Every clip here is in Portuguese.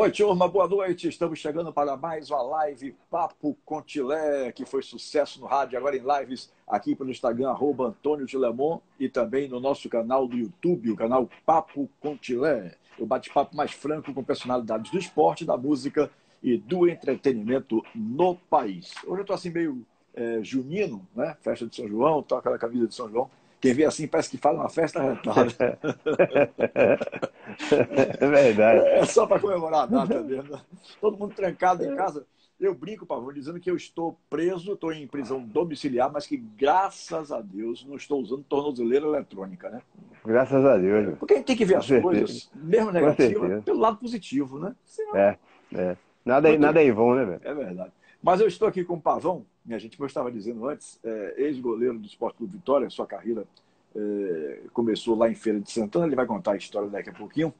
Oi, turma, boa noite. Estamos chegando para mais uma live Papo Contilé, que foi sucesso no rádio, agora em lives aqui pelo Instagram, arroba Antônio Tilemon, e também no nosso canal do YouTube, o canal Papo Contilé. O bate-papo mais franco com personalidades do esporte, da música e do entretenimento no país. Hoje eu estou assim meio é, junino, né? Festa de São João, toca a camisa de São João. Quem vê assim parece que faz uma festa retada. É verdade. É só para comemorar a data mesmo. Todo mundo trancado em casa. Eu brinco, Pavão, dizendo que eu estou preso, estou em prisão domiciliar, mas que graças a Deus não estou usando tornozeleira eletrônica, né? Graças a Deus. Porque a gente tem que ver as coisas, mesmo negativas, pelo lado positivo, né? Senão... É, é. Nada, nada é vão, né, velho? É verdade. Mas eu estou aqui com o Pavão, minha gente, como eu estava dizendo antes, é, ex-goleiro do Esporte Clube Vitória, sua carreira é, começou lá em Feira de Santana, ele vai contar a história daqui a pouquinho.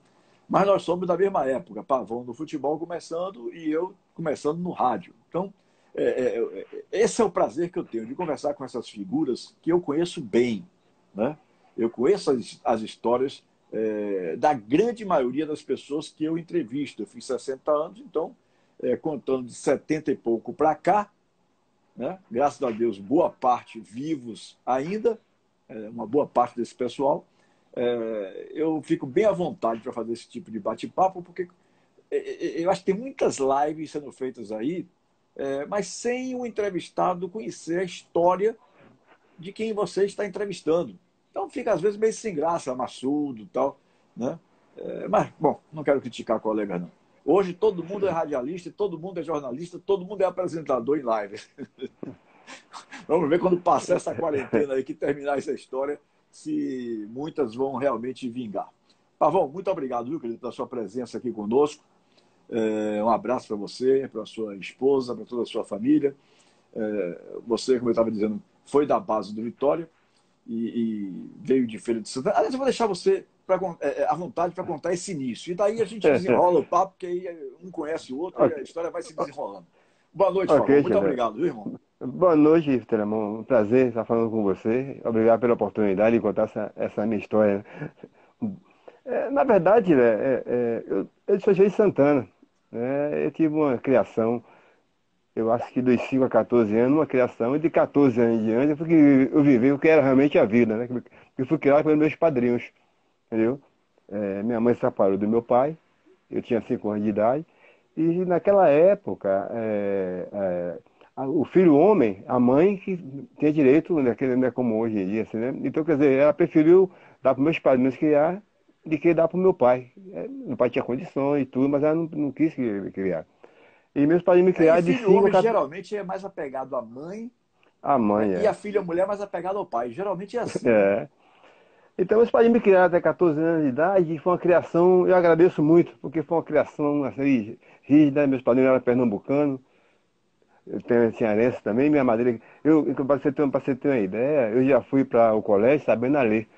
Mas nós somos da mesma época, Pavão no futebol começando e eu começando no rádio. Então, é, é, é, esse é o prazer que eu tenho de conversar com essas figuras que eu conheço bem. Né? Eu conheço as, as histórias é, da grande maioria das pessoas que eu entrevisto. Eu fiz 60 anos, então, contando de 70 e pouco para cá, né? graças a Deus, boa parte vivos ainda, é, uma boa parte desse pessoal é, eu fico bem à vontade para fazer esse tipo de bate-papo, porque é, eu acho que tem muitas lives sendo feitas aí, mas sem o entrevistado conhecer a história de quem você está entrevistando. Então fica às vezes meio sem graça, maçudo e tal. Né? Mas, bom, não quero criticar colega, não. Hoje todo mundo é radialista, todo mundo é jornalista, todo mundo é apresentador em live. Vamos ver quando passar essa quarentena aí, que terminar essa história, se muitas vão realmente vingar. Pavão, muito obrigado, viu, querido, pela sua presença aqui conosco. É, um abraço para você, para sua esposa, para toda a sua família. É, você, como eu estava dizendo, foi da base do Vitória e, e veio de Feira de Santana. Aliás, eu vou deixar você pra, é, à vontade para contar esse início. E daí a gente desenrola o papo, porque aí um conhece o outro okay. e a história vai se desenrolando. Boa noite, okay. Muito obrigado, viu, irmão? Boa noite, Telemão. Um prazer estar falando com você. Obrigado pela oportunidade de contar essa, essa minha história. É, na verdade, né, é, é, eu, eu sou de Santana. Né, eu tive uma criação, eu acho que dos 5 a 14 anos, uma criação, e de 14 anos em diante, porque eu vivi o que era realmente a vida, né? Eu fui criado pelos meus padrinhos, entendeu? É, minha mãe se separou do meu pai, eu tinha 5 anos de idade, e naquela época, é, é o filho homem, a mãe que tinha direito, naquele, não é como hoje em dia, assim, né? Então, quer dizer, ela preferiu dar para meus pais nos criar do que dar para o meu pai. É, meu pai tinha condições e tudo, mas ela não, não quis criar. E meus pais me criaram de cinco... homem geralmente é mais apegado à mãe. A mãe, é. E a filha mulher mais apegada ao pai. Geralmente é assim. É. Então, meus pais me criaram até 14 anos de idade e foi uma criação, eu agradeço muito, porque foi uma criação assim, rígida, meus padrinhos eram pernambucanos, eu tenho cearense também, minha madrinha. Eu, para você, ter, você ter uma ideia, eu já fui para o colégio sabendo a ler.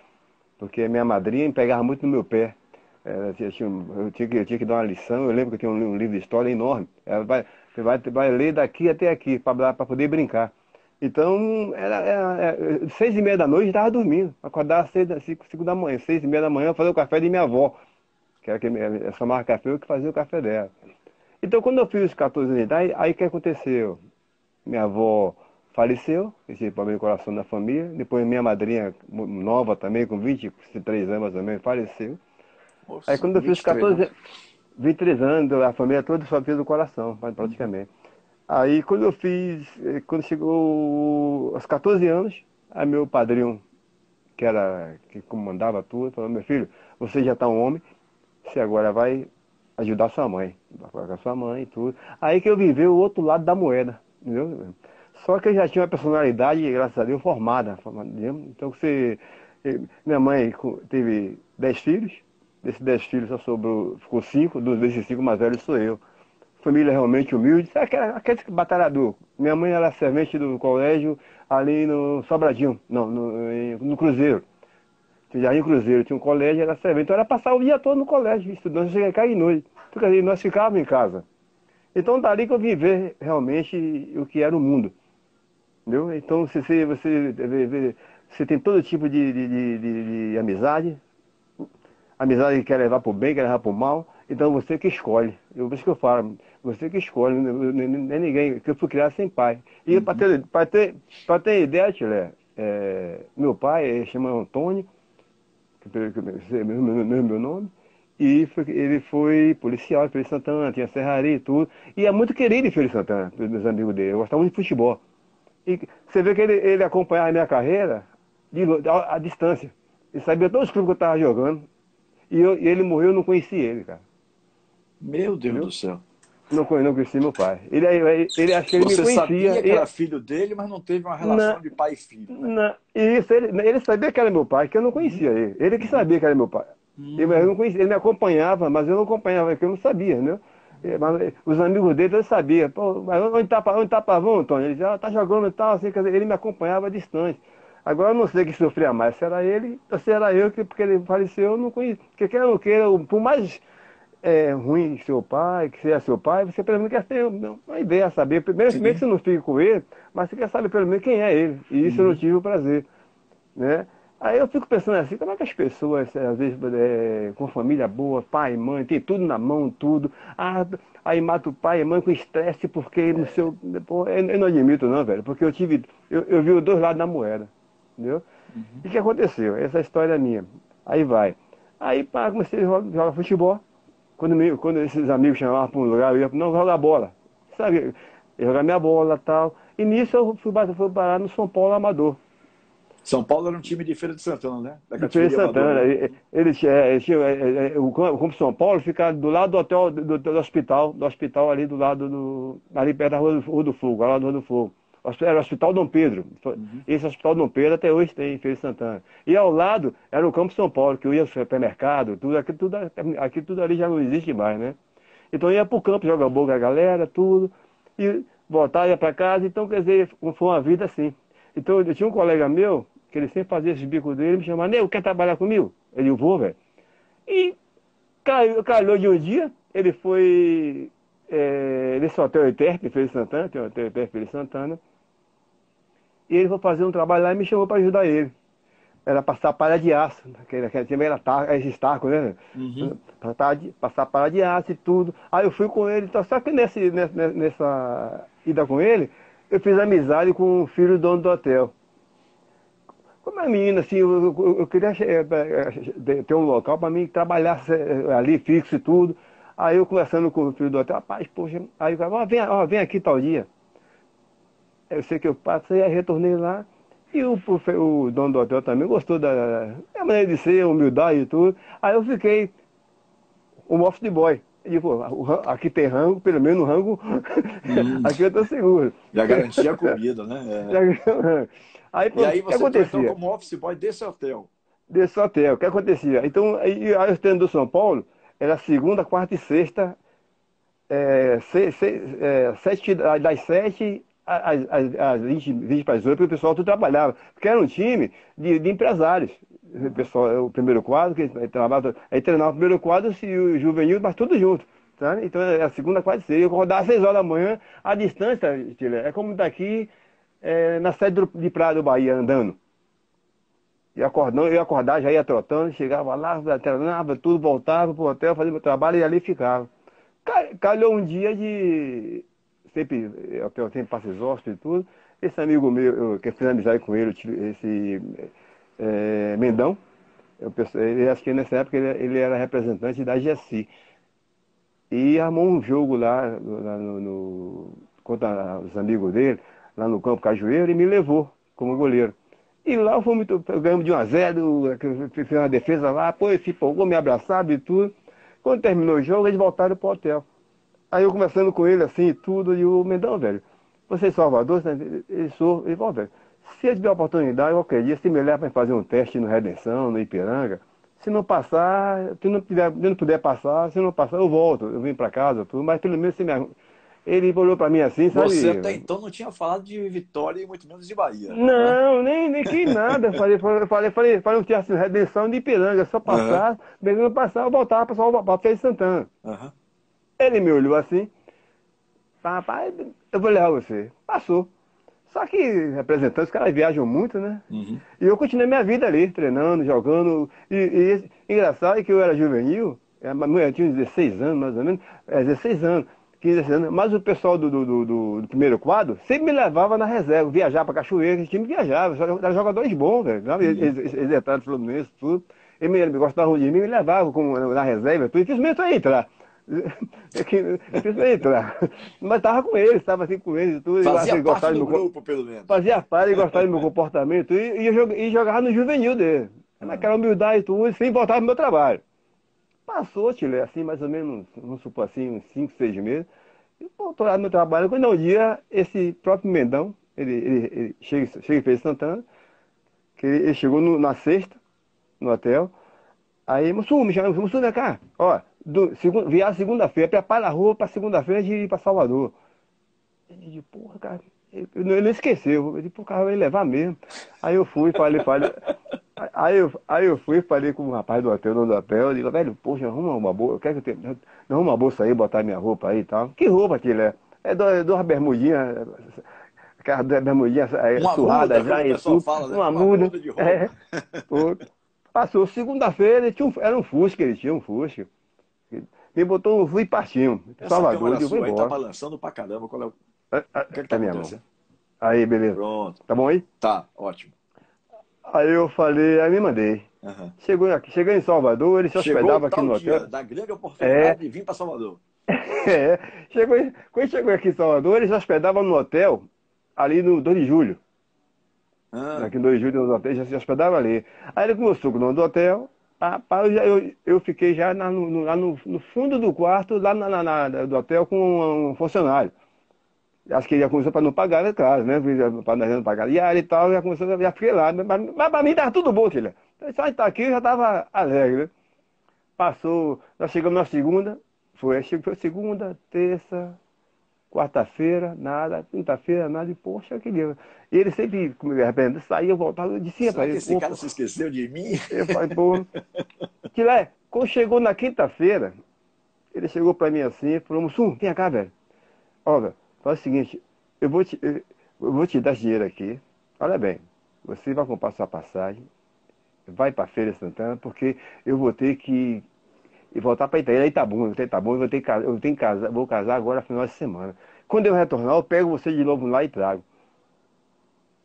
Porque minha madrinha me pegava muito no meu pé. Ela tinha, eu, tinha que, eu tinha que dar uma lição, eu lembro que eu tinha um, livro de história enorme. Ela vai, vai, vai ler daqui até aqui, para poder brincar. Então, era, era, era, seis e meia da noite, eu estava dormindo. Acordava seis, cinco, cinco da manhã, seis e meia da manhã, fazer o café de minha avó. Que era que essa marca café, eu que fazia o café dela. Então, quando eu fiz os 14 anos de idade, aí o que aconteceu? Minha avó faleceu, esse problema de coração da família. Depois, minha madrinha, nova também, com 23 anos também, faleceu. Nossa, aí, quando eu fiz os 14 anos, 23 anos, a família toda só fez o coração, praticamente. Aí, quando eu fiz, eh, quando chegou aos 14 anos, aí meu padrinho, que era que comandava tudo, falou: Meu filho, você já está um homem, você agora vai ajudar sua mãe, com a sua mãe e tudo. Aí que eu vivi o outro lado da moeda, entendeu? Só que eu já tinha uma personalidade, graças a Deus, formada. Entendeu? Então você. Eh, minha mãe teve dez filhos, desses dez filhos só sobrou, ficou cinco, dos desses cinco mais velhos sou eu. Família realmente humilde, aquele, aquele batalhador. Minha mãe era servente do colégio ali no Sobradinho, não, no, no Cruzeiro. Jardim Cruzeiro, tinha um colégio, era servente. Então era passar o dia todo no colégio, estudando, cheguei a cair noite. Dizer, nós ficávamos em casa. Então dali que eu vim ver realmente o que era o mundo. Entendeu? Então você, você, você, você tem todo tipo de, de, de, de, amizade. Amizade que quer levar para o bem, quer levar para o mal. Então você que escolhe. Eu, por isso que eu falo, você que escolhe, nem ninguém, que eu fui criado sem pai. E uhum. para ter, ter, ter ideia, Tilé, é, meu pai chama Antônio, que é meu, meu, meu nome, e foi, ele foi policial em Feira de Santana, tinha serraria e tudo. E é muito querido em Feira de Santana, meus amigos dele. Eu gostava muito de futebol. E você vê que ele, ele acompanhava a minha carreira de, a, a distância. Ele sabia todos os clubes que eu estava jogando. E, eu, e ele morreu, eu não conheci ele, cara. Meu Deus Entendeu? do céu. Não, não conheci meu pai. Ele, ele, ele acho que ele Você me conhecia. sabia que era filho dele, mas não teve uma relação de pai e filho. Né? Não, isso, ele, ele sabia que era meu pai, que eu não conhecia uhum. ele. Ele que sabia que era meu pai. Uhum. Eu não conhecia, ele me acompanhava, mas eu não acompanhava, porque eu não sabia, né? Mas os amigos dele, eu sabia. Pô, mas onde está onde tá Pavão, Antônio? Ele dizia, ah, tá jogando e tal, assim, quer dizer, ele me acompanhava distante. Agora eu não sei quem sofria mais, se era ele ou se era eu, que, porque ele faleceu, eu não conhecia. Porque quer não queira, por mais é, ruim seu pai, que seja seu pai, você pelo menos quer ter uma ideia, saber. Primeiro, que você não fique com ele, mas você quer saber pelo menos quem é ele. E isso uhum. eu não tive o prazer. Né? Aí eu fico pensando assim, como é que as pessoas, às vezes, é, com família boa, pai, mãe, tem tudo na mão, tudo. Ah, aí mata o pai e mãe com estresse porque no seu. Pô, eu, eu, não admito não, velho, porque eu tive. Eu, eu vi os dois lados da moeda. Entendeu? Uhum. E o que aconteceu? Essa história é minha. Aí vai. Aí pá, comecei a jogar, jogar futebol. Quando, me, quando esses amigos chamavam para um lugar, eu ia, não, jogar bola. Sabe? Eu jogar minha bola e tal. E nisso eu fui, fui parar no São Paulo Amador. São Paulo era um time de Feira de Santana, né? Da de Feira de Santana. Ele, ele, ele, o campo São Paulo fica do lado do hotel, do, do, hospital, do hospital ali do lado do. ali perto da Rua do, Rua do Fogo, lá do Rua do Fogo. Era o Hospital Dom Pedro. Uhum. Esse Hospital Dom Pedro até hoje tem em Feira de Santana. E ao lado era o Campo São Paulo, que eu ia ao supermercado, tudo, aqui, tudo, tudo ali já não existe mais, né? Então eu ia pro campo jogar bola com a galera, tudo, e voltar, ia para casa, então quer dizer, foi uma vida assim. Então eu tinha um colega meu, que ele sempre fazia esses bicos dele, me chamava, Nego, quer trabalhar comigo? Ele, eu vou, velho. E caiu, calhou de um dia, ele foi é, nesse hotel Eterp, em Feira de Santana, tem um hotel Eterp Feira de Santana, e ele foi fazer um trabalho lá e me chamou para ajudar ele. Era passar palha de aço, aquele, aquele time era tar, esses tacos, né? Uhum. Passar, passar palha de aço e tudo. Aí eu fui com ele, só que nesse, nessa, nessa ida com ele, eu fiz amizade com o filho do dono do hotel. Como é menina, assim, eu, eu, eu queria é, é, ter um local para mim trabalhar ali fixo e tudo. Aí eu conversando com o filho do hotel, rapaz, poxa, aí eu falei, vem, ó, vem aqui tal dia. Eu sei que eu passei, aí retornei lá. E o, o, o dono do hotel também gostou da, da maneira de ser, humildade e tudo. Aí eu fiquei um office boy. E, digo, aqui tem rango, pelo menos no rango, hum. aqui eu estou seguro. Já garantia a comida, né? É. Aí, pô, e aí você acontecia? Então, como office boy desse hotel? Desse hotel. O que acontecia? Então, aí, aí o treino do São Paulo era segunda, quarta e sexta, é, seis, seis, é, sete, das sete às, às, às 20, 20 para as 8, porque o pessoal tudo trabalhava. Porque era um time de, de empresários. O pessoal, o primeiro quadro, que trabalhava, aí treinava o primeiro quadro e o juvenil, mas tudo junto. Sabe? Então é a segunda, quarta e sexta. Eu acordava às 6 horas da manhã, a distância, é como daqui é, na sede de Praia do Bahia, andando. E acordando, eu ia acordar, já ia trotando, chegava lá, treinava, tudo, voltava pro hotel, fazia meu trabalho e ali ficava. Calhou um dia de. Sempre, hotel tem passes hóspedes e tudo. Esse amigo meu, eu, que eu fiz amizade com ele, esse é, Mendão, eu, ele, acho que nessa época ele, ele era representante da GSI. E armou um jogo lá, lá no, no, contra os amigos dele, lá no campo Cajueiro e me levou como goleiro. E lá eu fui ganhamos de 1 a 0, fiz uma defesa lá, pô, se empolgou, me abraçava e tudo. Quando terminou o jogo, eles voltaram pro hotel. Aí eu conversando com ele assim e tudo, e o Mendão, velho, você é Salvador? Ele sou, ele falou, velho, se ele tiver oportunidade, qualquer dia, se me leva para fazer um teste no Redenção, no Ipiranga, se não passar, se não, tiver, se não puder passar, se não passar, eu volto, eu vim para casa, tudo, mas pelo menos se me ele olhou para mim assim, sabe? Você até então não tinha falado de Vitória e muito menos de Bahia. Não, né? nem, nem que nada. falei, falei, falei, falei, falei um teatro de redenção de Ipiranga, só passar, uhum. mesmo não passar, eu voltava para Salvador, para Santana. Uhum. Ele me olhou assim, rapaz, eu vou levar você. Passou. Só que representantes, os caras viajam muito, né? Uhum. E eu continuei minha vida ali, treinando, jogando. E, e engraçado é que eu era juvenil, A mulher tinha 16 anos, mais ou menos. É, 16 anos. 15, 16 anos. Mas o pessoal do, do, do, do primeiro quadro sempre me levava na reserva, viajar para Cachoeira, esse time viajava. Eram jogadores bons, velho. Eles, eles, eles entraram no Fluminense, tudo. Eles me, gostavam de mim, me levavam como, na reserva, tudo. E fiz mesmo entrar. Eu fiz entrar. Mas estava com eles, estava assim com eles, tudo. Fazia assim, parte do meu, grupo, pelo menos. Fazia parte e gostava do meu comportamento e, e, e jogava no juvenil dele. Naquela humildade e tudo, sem voltar pro meu trabalho. Passou, Chile, assim, mais ou menos, vamos supor assim, uns 5, 6 meses. E voltou lá no meu trabalho. Quando um dia, esse próprio Mendão, ele, ele, ele chega, chega em Feira Santana, que ele, ele chegou no, na sexta, no hotel. Aí, Mussum, me chamou, Mussum, vem cá. Ó, do, segundo, viagem segunda-feira, prepara a rua para segunda-feira de ir para Salvador. Ele disse, porra, cara, ele, ele não esqueceu. Eu disse, pô, o carro vai levar mesmo. Aí eu fui, falei, falei. Aí eu, aí eu fui, falei com o rapaz do hotel, dono do hotel, eu digo, velho, poxa, arruma uma bolsa, eu quero que eu tenha, arruma uma bolsa aí, botar minha roupa aí e tal. Que roupa que é? É duas bermudinhas, aquelas bermudinhas surradas já e tudo. Fala, né? Uma, uma muda. muda de roupa. É, Passou segunda-feira, um, era um Fusca, ele tinha um Fusca. Me botou no fui e partimos. Salvador, eu vou embora. Aí tá balançando pra caramba. Qual é o. É, é, o que, é que tá, tá minha mão. Aí, beleza. Pronto. Tá bom aí? Tá, ótimo. Aí eu falei, aí me mandei. Uhum. Chegou aqui, cheguei em Salvador, ele se hospedava aqui no hotel. Da grande oportunidade é. de vir para Salvador. é. Chegou, quando chegou aqui em Salvador, ele se hospedava no hotel ali no 2 de julho. Ah. Aqui no 2 de julho, no hotel, já se hospedava ali. Aí ele começou com o nome do hotel. Eu, eu, eu fiquei já na, no, lá no, no, fundo do quarto, lá na, na, na, do hotel, com um funcionário. Acho que ele já começou para não pagar, é claro, né? Para não pagar diário e tal, já começou, já fiquei lá. Mas, mas para mim estava tudo bom, filha. Só estar aqui já estava alegre. Né? Passou, nós chegamos na segunda, foi, foi segunda, terça, quarta-feira, nada, quinta-feira, nada, e poxa, que dia. E ele sempre, como de repente, saía, voltava, eu disse para ele. Esse cara se esqueceu de mim? Eu falei, pô. Tilé, quando chegou na quinta-feira, ele chegou para mim assim falou, Mussum, vem cá, velho. Olha, Faz o seguinte, eu vou te, eu vou te dar dinheiro aqui. Olha bem, você vai comprar sua passagem, vai para a Feira Santana, porque eu vou ter que voltar para Itaí, Itabuna, Itabuna, eu ter que eu tenho que casar, vou casar agora no final de semana. Quando eu retornar, eu pego você de novo lá e trago.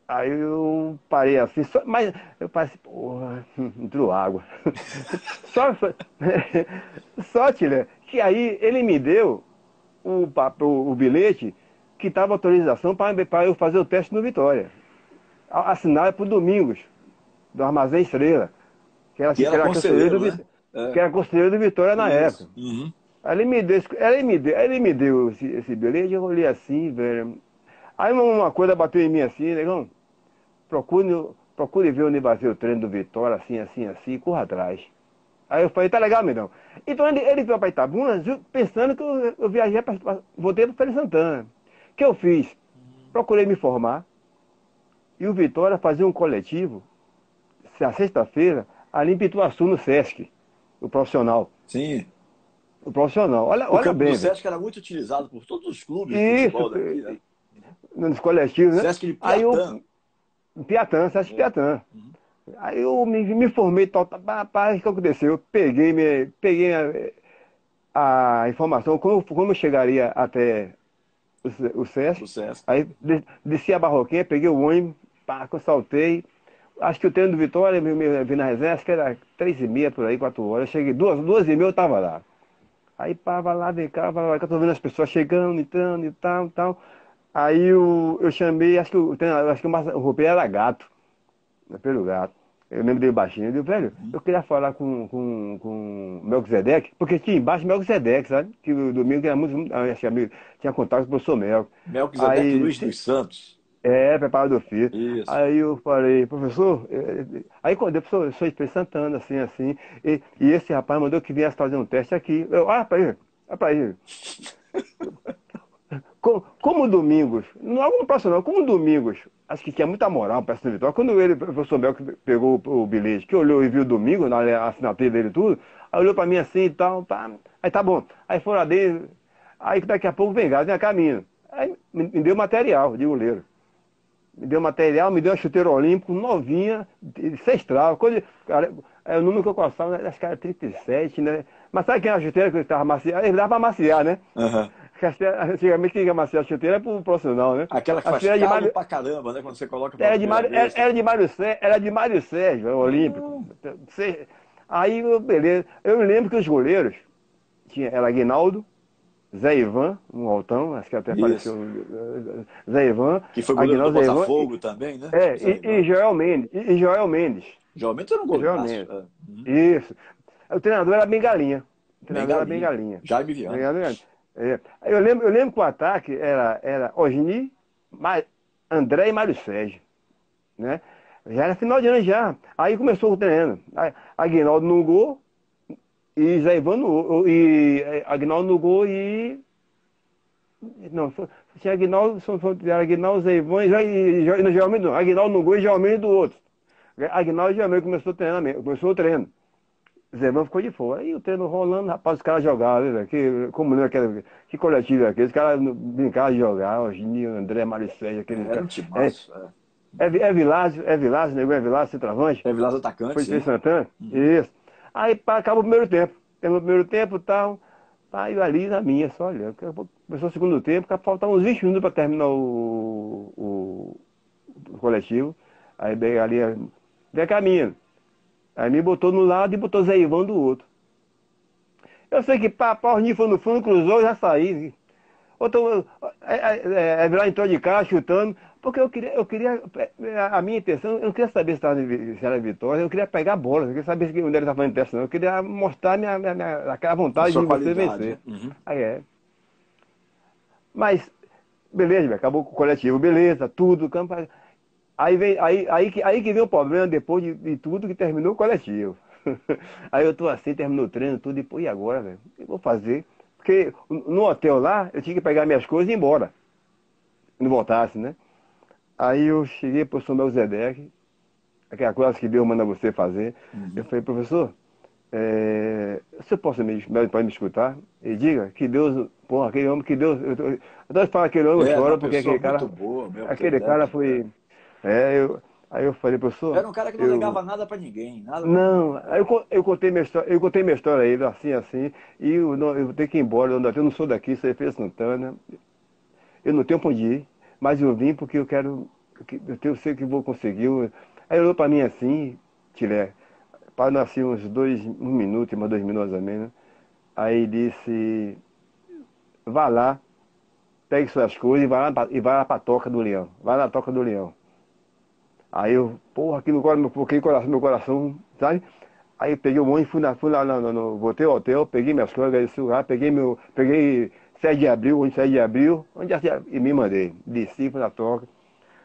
Aí eu parei assim, só, mas eu passei, porra, entrou água. só, só, Tilha, que aí ele me deu o, o, o bilhete que estava autorização para eu fazer o teste no Vitória. Assinado por Domingos, do Armazém Estrela, que era, que era, era conselheiro, né? É. que era conselheiro do Vitória na Isso. época. Uhum. Me deu, ele me deu, me deu esse, esse bilhete, eu olhei assim, velho. Aí uma coisa bateu em mim assim, negão, procure, procure ver onde vai ser o treino do Vitória, assim, assim, assim, corra atrás. Aí eu falei, tá legal, Medão. Então ele, ele veio para Itabuna pensando que eu, eu viajei, pra, voltei para Feira Santana. O que eu fiz? Procurei me formar. E o Vitória fazia um coletivo, na sexta-feira, ali em Pituaçu, no Sesc, o profissional. Sim. O profissional. Olha, o olha bem. O Sesc era muito utilizado por todos os clubes Isso, daqui, né? Nos coletivos, né? Sesc de Piatã. Aí eu, Piatã, Sesc é. Piatã. Uhum. Aí eu me, me formei, tal, o que aconteceu? Eu peguei, me, peguei a, a, informação, como, como eu chegaria até o, o SESC. O SESC. Aí desci a barroquinha, peguei o ônibus, pá, saltei. Acho que o treino do Vitória, me, me, vi na resenha, acho que era três e meia por aí, quatro horas. Eu cheguei, duas, duas e meia eu tava lá. Aí pá, vai lá, vem cá, vai lá, eu tô vendo as pessoas chegando, entrando e tal, tal. Aí eu, eu chamei, acho que, o, acho que o, o roupeiro era gato, né, pelo gato. Eu lembro dele baixinho, eu digo, velho, eu queria falar com, com, com Melquisedeque, porque tinha embaixo Melquisedeque, sabe? Que o domingo era muito, acho que amigo, tinha contato com o professor Mel. Melquisedeque Aí, Luiz dos Santos. É, preparador físico. Isso. Aí eu falei, professor, é, é, aí quando eu professor, eu sou Espírito Santana, assim, assim, e, e, esse rapaz mandou que viesse fazer um teste aqui. Eu, ah, para ele, ah, para ele. como, como Domingos, não no próximo não, como Domingos acho que tinha muita moral para essa vitória. Quando ele, o professor Mel, que pegou o, bilhete, que olhou e viu domingo, na assinatura dele e tudo, aí olhou para mim assim e tal, pá, aí tá bom. Aí foram lá dentro, aí daqui a pouco vem gás, vem caminho. Aí me, me deu material de goleiro. Me deu material, me deu uma chuteira olímpico novinha, seis travas. Quando, cara, é o número que eu gostava, acho que era 37, né? Mas sabe quem era a chuteira que estava maciar? Ele dava para maciar, né? Aham. Antigamente quem maciar a chuteira era pro profissional, né? Aquela que A faz de Mário- pra caramba, né? Quando você coloca Era de, Mário, era, vez. era de Mário Sérgio, era de Mário Sérgio, o Olímpico. Aí, eu- beleza. Eu me lembro que os goleiros, tinha, era Aguinaldo, Zé Ivan, um altão, acho que até Isso. apareceu. Zé Ivan. Que foi goleiro do Aguinaldo, Ivan, Botafogo também, né? É, e, Ivan. e Joel Mendes. E, e Joel Mendes. Geralmente era um goleiro. Geralmente. Uhum. Isso. O treinador era bem galinha. O treinador era bem galinha. Jaime Viana. Bem. É. Eu lembro, eu lembro que o ataque era, era Osni, André e Mário Sérgio. Né? Já era final de ano já. Aí começou o treino. Aguinaldo no gol e Zé Ivan no e eh, Aguinaldo no gol e. Não, foi- tinha Aguinaldo, só- só- era Aguinaldo, Zé Ivan e, e, e, e Geralmente não. Aguinaldo no gol e Geralmente do outro. Aguinaldo e Geralmente começou o treinamento, começou o treino. Zé Ivan ficou de fora. Aí o treino rolando, rapaz, os caras jogavam, né? que, como não é aquele, que coletivo é aquele? Os caras brincavam de jogar, o Gininho, André, Sérgio, aquele Era um cara. timaço. É, É, é Vilásio, é Vilásio, nego é Vilásio, centroavante. é Vilas atacante. Foi de Santana? Isso. Aí pá, acaba o primeiro tempo. Terminou o primeiro tempo e tal. Aí eu ali na minha, só olhando. Começou o segundo tempo, faltavam uns 20 minutos para terminar o, o, o coletivo. Aí bem ali, bem caminho. Aí me botou no lado e botou Zé Ivan do outro. Eu sei que pá, pá, Ninho foi no fundo, cruzou e já saí. Outro, é, é, é, entrou de cá chutando, porque eu queria, eu queria, a minha intenção, eu não queria saber se, estava, se era vitória, eu queria pegar a bola, eu queria saber se- onde ele estava fazendo teste, não. Eu queria mostrar minha, minha, minha, aquela vontade de você vencer. Uhum. Aí é. Mas, beleza, acabou com o coletivo, beleza, tudo, campo. Aí, vem, aí, aí, que, aí que vem o problema depois de, de tudo que terminou o coletivo. aí eu tô assim, terminou o treino, tudo, e pô, e agora, velho? O que eu vou fazer? Porque no hotel lá, eu tinha que pegar minhas coisas e ir embora. Não voltasse, né? Aí eu cheguei pro São Melzedeque, aquela coisa que Deus manda você fazer. Eu falei, professor, é, você pode me, pode me escutar? E diga que Deus, porra, aquele homem que Deus. Eu, eu, eu falo aquele homem, eu É, choro, porque aquele cara. boa, aquele cara foi. É, eu, aí eu falei, professor. Era um cara que não eu- ligava nada pra ninguém. Nada pra Não, aí eu, eu contei minha história, eu contei minha história a ele, assim, assim, e eu, não, eu tenho que ir embora, eu não, sou daqui, sou de Santana, eu não tenho pra onde ir, mas eu vim porque eu quero, que- eu, sei que vou conseguir. Aí olhou pra mim assim, Tilé, para nascer uns dois, um minuto, mais dois minutos a menos, aí disse, vá lá, pegue suas coisas e vai lá, e vai lá pra toca do leão, vai na toca do leão. Aí eu, porra, aqui no coração, meu, coração, meu coração, sabe? Aí eu peguei o ônibus, fui, na, fui lá, no, voltei ao hotel, peguei minhas coisas, o lugar, peguei meu, peguei 7 de abril, onde 7 de abril, onde já- e me mandei. Desci, fui na toca.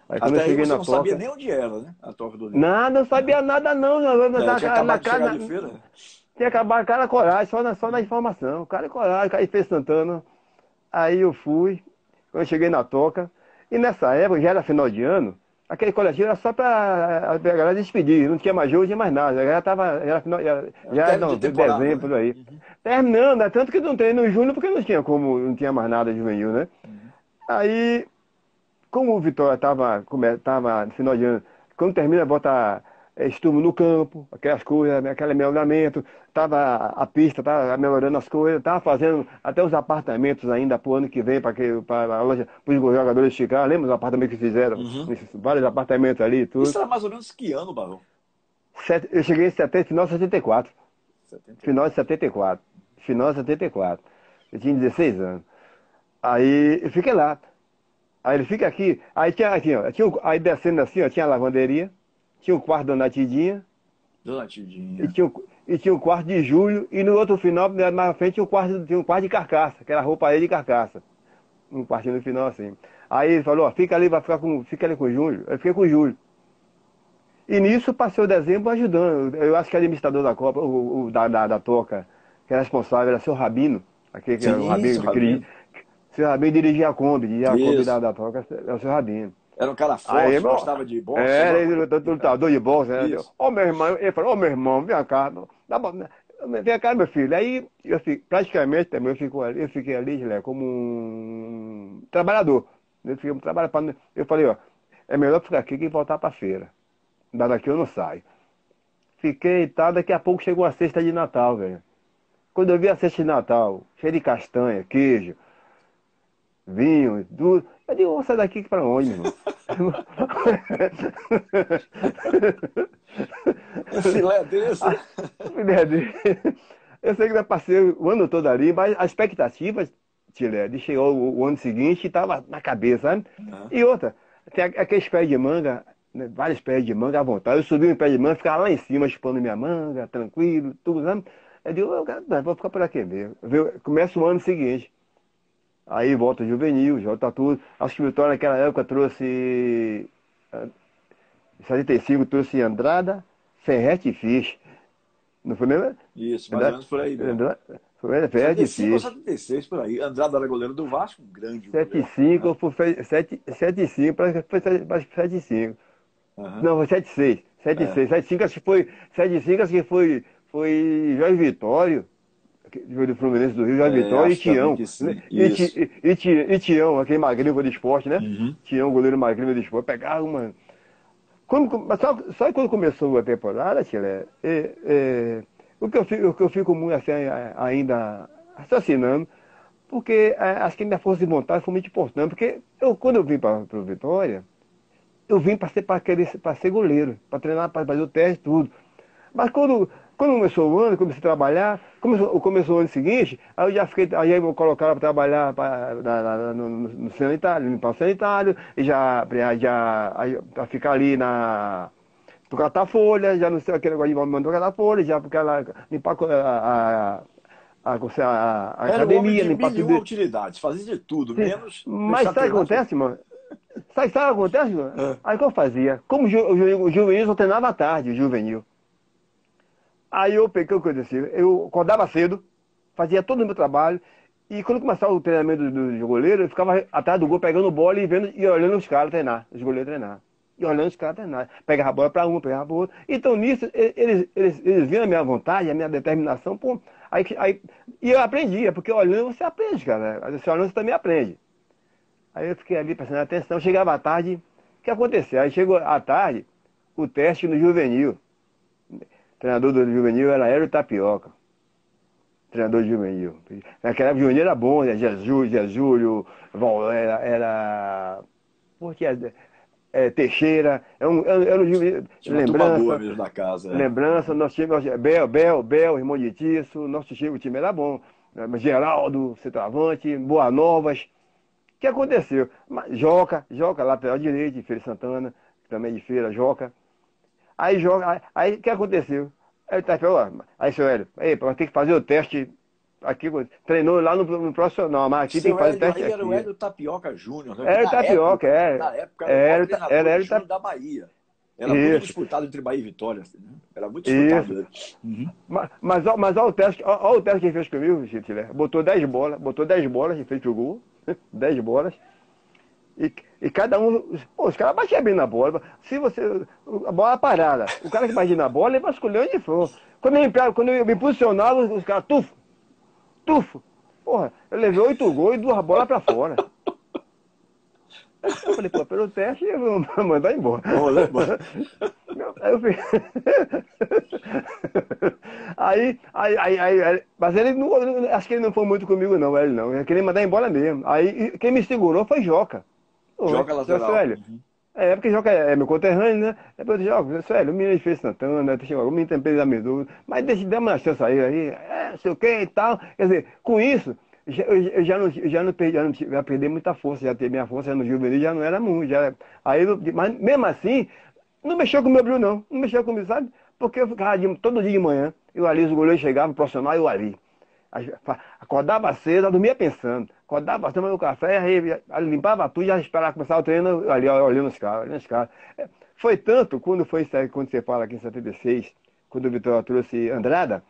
Aí quando Até eu aí cheguei você na não toca. sabia nem onde era, né? A toca do livro. Nada, não sabia nada não, É, na, tinha na, acabado na cara. de feira. Tinha acabado cara coragem, só na, só na informação. Cara coragem, cara fez Santana. Aí eu fui, quando eu cheguei na toca, e nessa época, já era final de ano, aquele coletivo era só para a galera despedir, não tinha mais jogo, não tinha mais nada. Já tava, já já, não, de dezembro, né? por aí. Terminando, né? tanto que não treino no junho, porque não tinha como, não tinha mais nada juvenil, né? Aí, como o Vitória estava tava no final de ano, quando termina, bota é, estumo no campo, aquelas coisas, aquele melhoramento, tava a pista, tava melhorando as coisas, tava fazendo até os apartamentos ainda pro ano que vem, para a loja, para os jogadores ficar, lembra os apartamentos que fizeram? Uhum. Vários apartamentos ali tudo. Isso era mais ou menos que ano, Barão? Sete- Eu cheguei em setenta, final de 74. 70. Final de 74. Final de 74. Eu tinha 16 anos. Aí eu fiquei lá. Aí ele fica aqui. Aí tinha aqui, ó. Tinha, aí descendo assim, ó, tinha a lavanderia, tinha o quarto da Natidinha, Dona e Tidinha. tinha, o- e tinha o quarto de julho, e no outro final, mais na frente, tinha o quarto, tinha um quarto de carcaça, que era roupa aí de carcaça. Um quartinho no final assim. Aí ele falou, ó, fica ali, vai ficar com. Fica ali com o Júlio. Eu fiquei com o Júlio. E nisso passei o dezembro ajudando. Eu acho que o administrador da Copa, o, o da, da, da Toca, que era responsável, era seu Rabino, aquele que era o Rabino, que Rabino. seu Rabino dirigia a Kombi, dirigia a Kombi da, da Toca, era o seu Rabino. Era um cara forte, Aí, gostava de boxe. É, né? ele lutador de boxe, né? Ô meu irmão, ele falou, ô meu irmão, vem cá, dá pra- vem cá, meu filho. Aí eu fiquei, praticamente também eu, fico ali, eu fiquei ali, Gilé, como um trabalhador. Eu, fiquei um trabalho eu falei, ó, é melhor ficar aqui que voltar pra feira. Da daqui eu não saio. Fiquei e tal, daqui a pouco chegou a sexta de Natal, velho. Quando eu vi a cesta de Natal, cheia de castanha, queijo, vinho, tudo, eu digo, vou sair daqui para onde, irmão? filé desse? filé desse. Eu sei que eu passei o ano todo ali, mas a expectativa, Tilé, de chegar o, o ano seguinte estava na cabeça, sabe? Uhum. E outra, tem aqueles pés de manga, né, vários pés de manga à vontade. Eu subi um pé de manga, ficava lá em cima chupando minha manga, tranquilo, tudo, sabe? Eu digo, eu, vou ficar por aqui mesmo. Começa o ano seguinte. Aí volta juvenil, volta tudo. Acho que o Vitória naquela época trouxe. Em 75 trouxe Andrada, Ferrete e Fisch. Não foi mesmo? Isso, mais ou menos por aí. Mesmo. Andrada, foi Ferrete e Fisch. 76 por aí. Andrada era goleiro do Vasco, um grande 75, foi 75, parece que foi 75. Uhum. Não, foi 76. 76. É. 75 acho que foi. 75 acho que foi, foi Jorge Vitório do Fluminense do Rio, Jorge é, Vitória e Tião. Né? E, e, e, e, Tião, aquele magrinho de esporte, né? Uhum. Tião, goleiro magrinho de esporte, pegava uma. Quando, só, só quando começou a temporada, Tchile, é, é, o, que eu fico, o que eu fico muito assim, ainda assassinando, porque é, acho que minha força de vontade foi muito importante, porque eu, quando eu vim para o Vitória, eu vim para ser, ser goleiro, para treinar, para fazer o teste, tudo. Mas quando, quando começou o ano, comecei a trabalhar, começou, começou o ano seguinte, aí eu já fiquei, aí eu vou colocar para trabalhar pra, na, na, no, no sanitário, limpar o sanitário, e já, já para ficar ali na. Para catar folha, já não sei aquele negócio de mandar catar folha, já porque ela limpar a, a, a, a, academia, limpar tudo. utilidades, fazia de tudo, menos. Mas sabe o que acontece, mano? Sabe, sabe o que acontece, mano? Aí o que eu fazia? Como o, ju, o, o juvenil só treinava à tarde, o juvenil. Aí eu peguei o que aconteceu. Eu acordava cedo, fazia todo o meu trabalho, e quando começava o treinamento do, do goleiro, eu ficava atrás do gol pegando bola e vendo e olhando os caras treinar, os goleiros treinar. E olhando os caras treinar. Pegava a bola para um, pegava para outro. Então nisso, eles, eles, eles viam a minha vontade, a minha determinação, pô, aí, aí, e eu aprendia, porque olhando você aprende, cara. Você olhando você também aprende. Aí eu fiquei ali prestando atenção, chegava à tarde, o que aconteceu? Aí chegou à tarde o teste no juvenil treinador do juvenil era Hélio Tapioca. Treinador juvenil. Naquela época juvenil era bom, né? Jesus, Jesus, era, era porque é, é, Teixeira, é um, era um juvenil. Lembrança. Mesmo da casa, é. Lembrança, nosso time, Bel, Bel, Bel, irmão de Tiço, nosso time, o time era bom. Geraldo, centroavante, Boa Novas. O que aconteceu? Joca, Joca, lateral direito, de Feira Santana, também de Feira, Joca. Aí joga, aí o que aconteceu? Aí tá falando, aí seu Hélio, aí, ter que fazer o teste aqui, treinou lá no, no profissional, mas aqui seu tem que fazer o teste. Aí aqui. era o Hélio Tapioca Júnior, né? Era o Tapioca, é. Na época era, era, era, era Hélio da Bahia. Era Isso. muito disputado entre Bahia e Vitória. Assim, né? Era muito disputado. Né? Uhum. Mas, mas, mas olha o teste, olha o teste que ele fez comigo, Chile. Botou 10 bolas, botou 10 bolas e fez pro gol. 10 bolas. E, e cada um. Pô, os caras batiam bem na bola. Se você. A bola parada. O cara que batia na bola, ele vasculhou onde for. Quando eu, me, quando eu me posicionava, os caras, tufo, tufo. Porra, eu levei oito gols e duas bolas pra fora. Eu falei, pô, pelo teste eu vou mandar embora. Aí eu fui... aí, aí, aí, aí, mas ele não, acho que ele não foi muito comigo não, ele não. Ele queria mandar embora mesmo. Aí quem me segurou foi Joca. Joga lateral. Sério. Uhum. É, porque Joca é, é meu conterrâneo, né? Depois eu jogo, sério, o menino fez Santana, o menino tem peso amendoim, mas deixa dar uma chance aí, aí, é, sei o que e tal. Quer dizer, com isso, eu já não, já não perdi, já não já perdi muita força, já ter minha força no juvenil já não era muito. Já, aí, mas mesmo assim, não mexeu com o meu brilho, não. Não mexeu comigo, sabe? Porque eu ficava de, todo dia de manhã, eu ali, os goleiros chegavam, profissional, eu ali. Acordava cedo, dormia pensando. Acordava, tomava o café, aí, limpava tudo, já esperava começar o treino ali, olhando os caras, olhando os caras. É, foi tanto, quando foi quando você fala aqui em 76, quando o Vitória trouxe Andrada,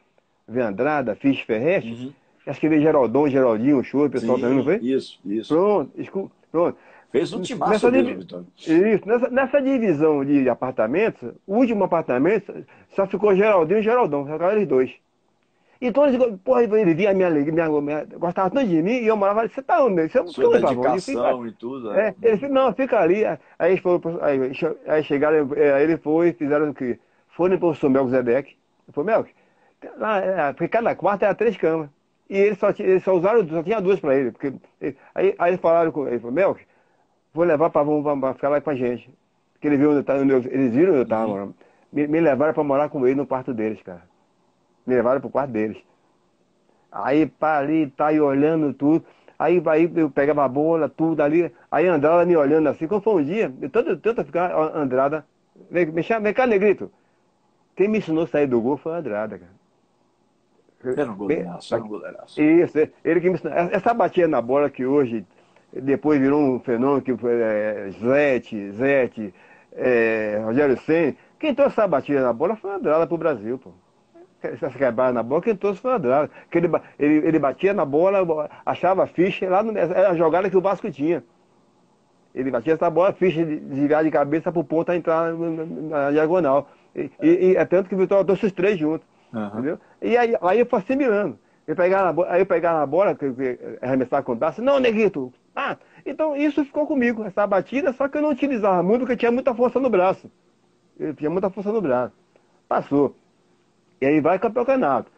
veio Andrada, fiz Ferreste, uhum. acho que veio Geraldão, Geraldinho, o show, o pessoal Sim, também, não foi? Isso, isso. Pronto, pronto. Fez um timaço nessa, mesmo, Vitória. Isso, nessa, nessa divisão de apartamentos, o último apartamento só ficou Geraldinho e Geraldão, só eles dois. Então eles, porra, ele via a minha alegria, minha, minha, gostava tanto de mim, e eu morava ali, você tá onde? Você, Sua dedicação e tudo. É, é. ele disse, não, fica ali. Aí, eles foram, aí, aí chegaram, aí ele foi, fizeram o quê? Foram pro professor Melco Zedek. Ele falou, Melco, Lá, é, porque cada quarto era três camas. E eles só, eles só usaram, só tinha duas para ele. Porque, aí, aí eles falaram com ele, falou, Melk, vou levar para pra ficar lá com a gente. Porque ele viu onde eu tava, eles viram onde eu estava morando. Me, me levaram para morar com ele no quarto deles, cara. Me levaram pro quarto deles. Aí para ali, tá aí olhando tudo. Aí, aí eu pegava a bola, tudo ali. Aí Andrada me olhando assim. Quando foi um dia, eu tanto, tanto ficar, Andrada, vem, vem, vem cá, Negrito. Quem me ensinou a sair do gol foi a Andrada, cara. Era um goleiraço, era um goleiraço. Isso, ele que me ensinou. Essa batia na bola que hoje, depois virou um fenômeno que foi é, Zete, Zete, é, Rogério Senna. Quem trouxe essa batida na bola foi a Andrada pro Brasil, pô. Essa quebrada na bola, quem trouxe foi a Andrada. Que ele, ele, ele batia na bola, achava a ficha, lá no, era a jogada que o Vasco tinha. Ele batia essa bola, ficha desviar de cabeça pro ponto entrar na, na, na diagonal. E, e, e, é tanto que o Vitória trouxe os três juntos. Uhum. Entendeu? E aí, aí eu fui assimilando. Eu pegava na, aí eu pegava na bola, que, que arremessava com o braço, não, negrito. Ah, então isso ficou comigo, essa batida, só que eu não utilizava muito, porque tinha muita força no braço. Eu tinha muita força no braço. Passou. E aí vai campeão campeonato.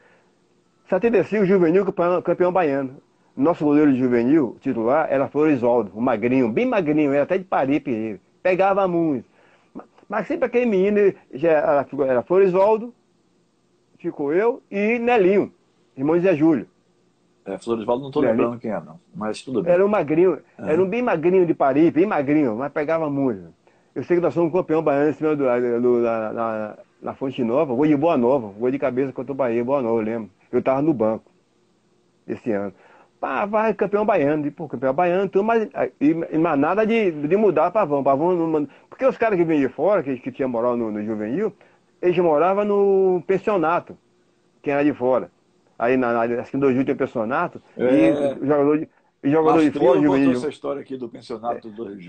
75, juvenil, campeão, campeão baiano. Nosso goleiro de juvenil, titular, era Florisvaldo, o magrinho, bem magrinho, era até de Paripe. Pegava muito. Mas sempre aquele menino, já era, era Florisvaldo, ficou eu e Nelinho, irmão Zé Júlio. É, Floresvaldo não estou lembrando quem é, não. Mas tudo bem. Era um magrinho, é. era um bem magrinho de Paris, bem magrinho, mas pegava muito. Eu sei que nós somos um campeão baiano em cima do, do, na, na, na, Fonte Nova, gol de Boa Nova, gol de cabeça contra o Bahia, Boa Nova, eu lembro. Eu estava no banco esse ano. Pá, vai campeão baiano, pô, campeão baiano, tudo, mas, e, mas nada de, de mudar Pavão. Pavão não, porque os caras que vinham de fora, que, que tinham moral no, no juvenil, eles moravam no pensionato, quem era de fora. Aí na, na acho que em 2000 tem pensionato, é... e jogador de, e jogador de fora, juvenil. essa história aqui do pensionato do 2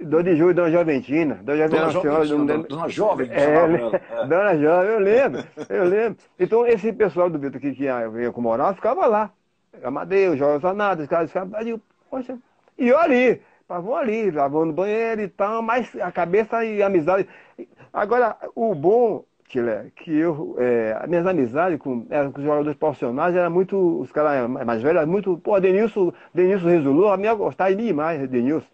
2 de julho, Dona Joventina. Dona Joventina, dona, senhora, dona, dona Jovem, é, é. Dona Jovem, eu lembro, eu lembro. Então esse pessoal do Vitor que tinha, vinha com moral ficava lá. Amadeu, Jorge Zanada, os caras ficavam, poxa, e eu ali, estavam ali, lavando banheiro e tal, mas a cabeça e a amizade. Agora, o bom, Tilé, que eu, é, as minhas amizades com, eram com os jogadores profissionais eram muito, os caras mais velhos, muito, pô, Denilson, Denilson Resulou, a minha gostava demais, Denilson.